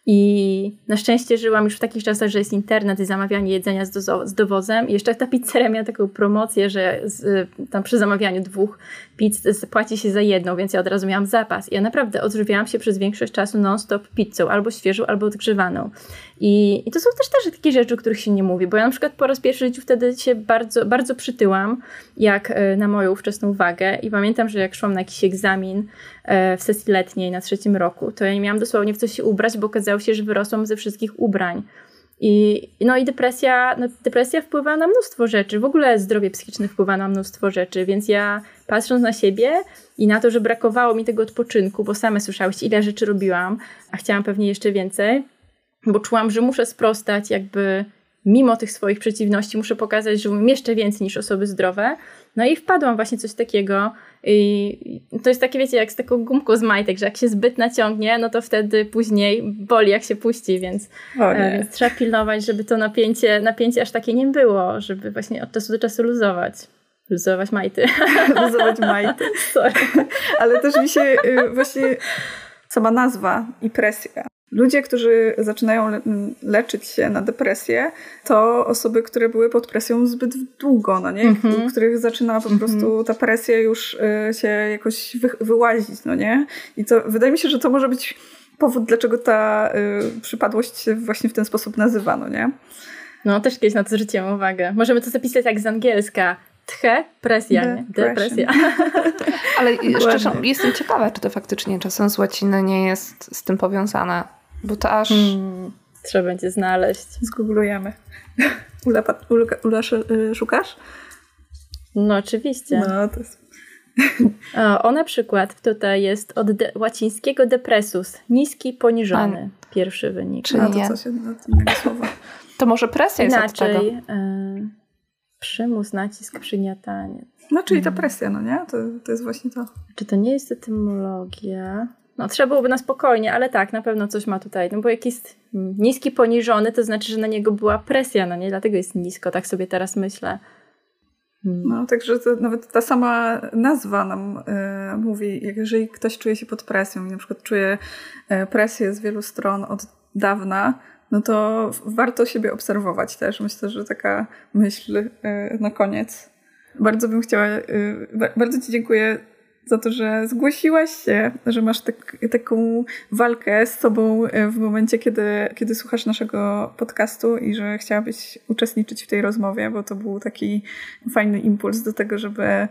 i na szczęście żyłam już w takich czasach, że jest internet i zamawianie jedzenia z, dozo- z dowozem. I jeszcze ta pizzeria miała taką promocję, że z, tam przy zamawianiu dwóch pizz płaci się za jedną, więc ja od razu miałam zapas. I ja naprawdę odżywiałam się przez większość czasu non-stop pizzą, albo świeżą, albo odgrzewaną. I, I to są też, też takie rzeczy, o których się nie mówi, bo ja na przykład po raz pierwszy w życiu wtedy się bardzo, bardzo przytyłam, jak e, na moją ówczesną wagę. I pamiętam, że jak szłam na jakiś egzamin w sesji letniej na trzecim roku, to ja nie miałam dosłownie w co się ubrać, bo okazało się, że wyrosłam ze wszystkich ubrań. I, no i depresja, no depresja wpływa na mnóstwo rzeczy. W ogóle zdrowie psychiczne wpływa na mnóstwo rzeczy, więc ja patrząc na siebie i na to, że brakowało mi tego odpoczynku, bo same słyszałyście, ile rzeczy robiłam, a chciałam pewnie jeszcze więcej, bo czułam, że muszę sprostać jakby mimo tych swoich przeciwności, muszę pokazać, że umiem jeszcze więcej niż osoby zdrowe. No i wpadłam właśnie coś takiego i to jest takie, wiecie, jak z taką gumką z majtek, że jak się zbyt naciągnie, no to wtedy później boli, jak się puści, więc, e, więc trzeba pilnować, żeby to napięcie, napięcie aż takie nie było, żeby właśnie od czasu do czasu luzować. Luzować majty. Luzować majty. Sorry. Ale też mi się y, właśnie sama nazwa i presja Ludzie, którzy zaczynają le leczyć się na depresję, to osoby, które były pod presją zbyt długo, no nie? Mm -hmm. których zaczyna po mm -hmm. prostu ta presja już y, się jakoś wy wyłazić, no nie? I to wydaje mi się, że to może być powód, dlaczego ta y, przypadłość się właśnie w ten sposób nazywa, no nie? No, też kiedyś na to zwróciłam uwagę. Możemy to zapisać jak z angielska. Tche, presja, nie? Depresja. Ale szczerze, jestem ciekawa, czy to faktycznie czasem z łaciny nie jest z tym powiązane. Bo to aż... Hmm, trzeba będzie znaleźć. Zgooglujemy. Ula, Ula, Ula y, szukasz? No oczywiście. No, to jest... o, o, na przykład tutaj jest od de łacińskiego depresus, niski, poniżony. A, Pierwszy wynik. Czyli to coś innego słowa. To może presja jest Inaczej, od tego. Y przymus, nacisk, przygniatanie. No, czyli ta hmm. presja, no nie? To, to jest właśnie to. Czy to nie jest etymologia? No, trzeba byłoby na spokojnie, ale tak, na pewno coś ma tutaj. No bo jak jest niski, poniżony, to znaczy, że na niego była presja, no nie? Dlatego jest nisko, tak sobie teraz myślę. Hmm. No, także to, nawet ta sama nazwa nam y, mówi, jeżeli ktoś czuje się pod presją i na przykład czuje y, presję z wielu stron od dawna, no to warto siebie obserwować też. Myślę, że taka myśl y, na koniec. Bardzo bym chciała, bardzo Ci dziękuję za to, że zgłosiłaś się, że masz tak, taką walkę z sobą e, w momencie, kiedy, kiedy słuchasz naszego podcastu i że chciałabyś uczestniczyć w tej rozmowie, bo to był taki fajny impuls do tego, żeby,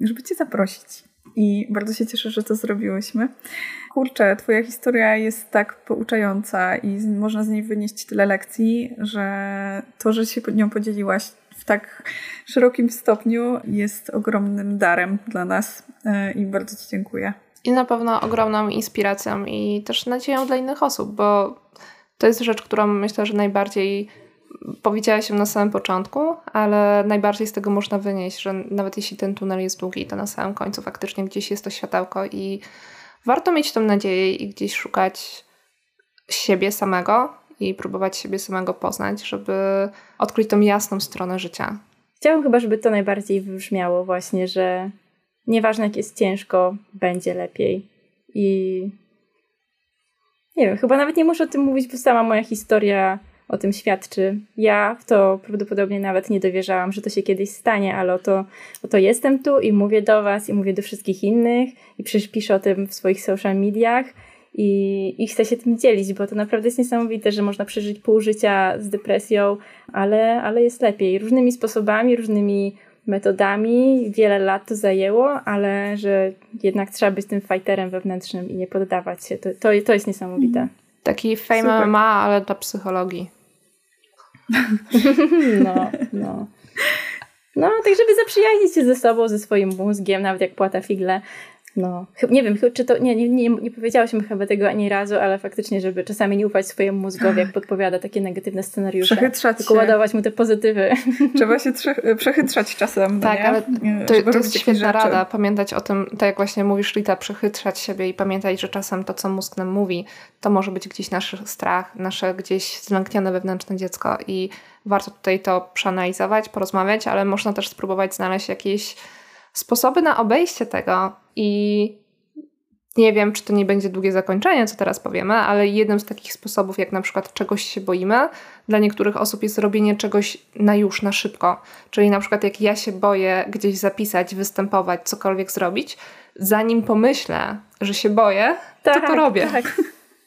żeby Cię zaprosić. I bardzo się cieszę, że to zrobiłyśmy. Kurczę, Twoja historia jest tak pouczająca i można z niej wynieść tyle lekcji, że to, że się nią podzieliłaś, w tak szerokim stopniu jest ogromnym darem dla nas i bardzo Ci dziękuję. I na pewno ogromną inspiracją i też nadzieją dla innych osób, bo to jest rzecz, którą myślę, że najbardziej powiedziałaś się na samym początku, ale najbardziej z tego można wynieść, że nawet jeśli ten tunel jest długi, to na samym końcu faktycznie gdzieś jest to światełko i warto mieć tą nadzieję i gdzieś szukać siebie samego i próbować siebie samego poznać, żeby odkryć tą jasną stronę życia. Chciałabym chyba, żeby to najbardziej wybrzmiało właśnie, że nieważne jak jest ciężko, będzie lepiej. I nie wiem, chyba nawet nie muszę o tym mówić, bo sama moja historia o tym świadczy. Ja w to prawdopodobnie nawet nie dowierzałam, że to się kiedyś stanie, ale oto, oto jestem tu i mówię do Was i mówię do wszystkich innych i przecież piszę o tym w swoich social mediach i, i chcę się tym dzielić, bo to naprawdę jest niesamowite, że można przeżyć pół życia z depresją, ale, ale jest lepiej. Różnymi sposobami, różnymi metodami, wiele lat to zajęło, ale że jednak trzeba być tym fighterem wewnętrznym i nie poddawać się. To, to, to jest niesamowite. Taki fame ma, ale dla psychologii. No, no. No, tak żeby zaprzyjaźnić się ze sobą, ze swoim mózgiem, nawet jak płata figle, no, nie wiem, czy to, nie, nie, nie, nie powiedziałyśmy chyba tego ani razu, ale faktycznie, żeby czasami nie ufać swojemu mózgowi, jak podpowiada takie negatywne scenariusze. Przechytrzać tylko się. ładować mu te pozytywy. Trzeba się przechytrzać czasem. Tak, no ale to, to jest świetna rzeczy. rada, pamiętać o tym, tak jak właśnie mówisz Rita, przechytrzać siebie i pamiętać, że czasem to, co mózg nam mówi, to może być gdzieś nasz strach, nasze gdzieś zlęknione wewnętrzne dziecko i warto tutaj to przeanalizować, porozmawiać, ale można też spróbować znaleźć jakieś sposoby na obejście tego i nie wiem, czy to nie będzie długie zakończenie, co teraz powiemy, ale jednym z takich sposobów, jak na przykład czegoś się boimy, dla niektórych osób jest robienie czegoś na już, na szybko. Czyli na przykład jak ja się boję gdzieś zapisać, występować, cokolwiek zrobić, zanim pomyślę, że się boję, tak, to to tak, robię. Tak.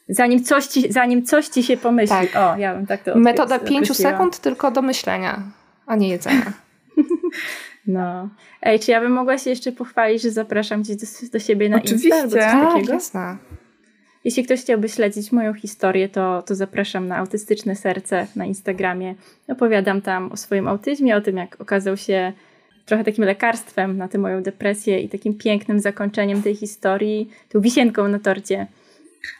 Zanim coś, ci, zanim coś ci się pomyśli. Tak. O, ja bym tak to Metoda pięciu sekund tylko do myślenia, a nie jedzenia. No. Ej, czy ja bym mogła się jeszcze pochwalić, że zapraszam cię do, do siebie na Oczywiście. Insta albo coś takiego? jasne. Jeśli ktoś chciałby śledzić moją historię, to, to zapraszam na Autystyczne Serce na Instagramie. Opowiadam tam o swoim autyzmie, o tym, jak okazał się trochę takim lekarstwem na tę moją depresję i takim pięknym zakończeniem tej historii, tą wisienką na torcie.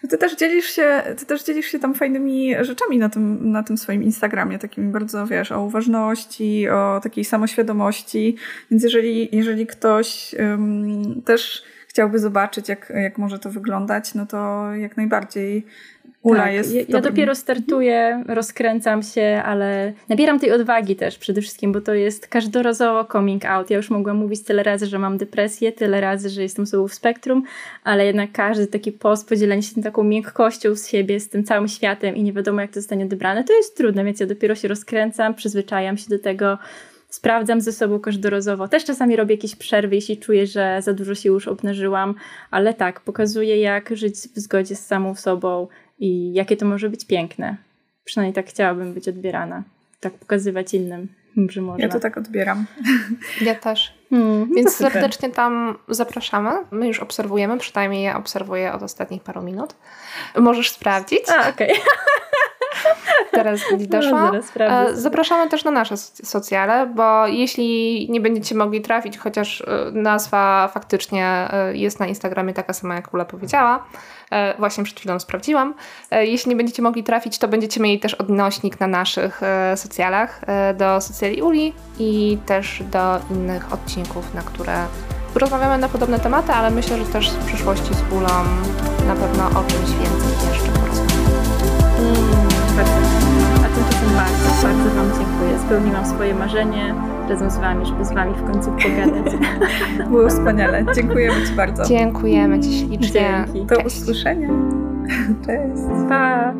Ty też dzielisz się, ty też dzielisz się tam fajnymi rzeczami na tym, na tym swoim Instagramie, takimi bardzo, wiesz, o uważności, o takiej samoświadomości. Więc jeżeli, jeżeli ktoś um, też chciałby zobaczyć, jak, jak może to wyglądać, no to jak najbardziej Ula tak, jest. Ja, ja dopiero startuję, rozkręcam się, ale nabieram tej odwagi też przede wszystkim, bo to jest każdorazowo coming out. Ja już mogłam mówić tyle razy, że mam depresję, tyle razy, że jestem sobą w spektrum, ale jednak każdy taki post, podzielenie się taką miękkością z siebie, z tym całym światem i nie wiadomo, jak to zostanie odebrane, to jest trudne, więc ja dopiero się rozkręcam, przyzwyczajam się do tego sprawdzam ze sobą każdorazowo. Też czasami robię jakieś przerwy, jeśli czuję, że za dużo się już obnażyłam, ale tak, pokazuję jak żyć w zgodzie z samą sobą i jakie to może być piękne. Przynajmniej tak chciałabym być odbierana. Tak pokazywać innym, że można. Ja to tak odbieram. Ja też. Hmm, Więc serdecznie tam zapraszamy. My już obserwujemy, przynajmniej ja obserwuję od ostatnich paru minut. Możesz sprawdzić. A, okej. Okay. teraz doszła. No, e, Zapraszamy też na nasze socjale, bo jeśli nie będziecie mogli trafić, chociaż e, nazwa faktycznie e, jest na Instagramie taka sama, jak Ula powiedziała, właśnie przed chwilą sprawdziłam. Jeśli nie będziecie mogli trafić, to będziecie mieli też odnośnik na naszych socjalach do socjali Uli i też do innych odcinków, na które rozmawiamy na podobne tematy, ale myślę, że też w przyszłości z Ulą na pewno o czymś więcej jeszcze porozmawiamy. Mm, tymczasem bardzo, bardzo Wam dziękuję. Spełniłam swoje marzenie razem z Wami, żeby z Wami w końcu pogadać. Było wspaniale. Dziękujemy Ci bardzo. Dziękujemy Ci ślicznie. Dzięki. Do usłyszenia. Cześć. Pa.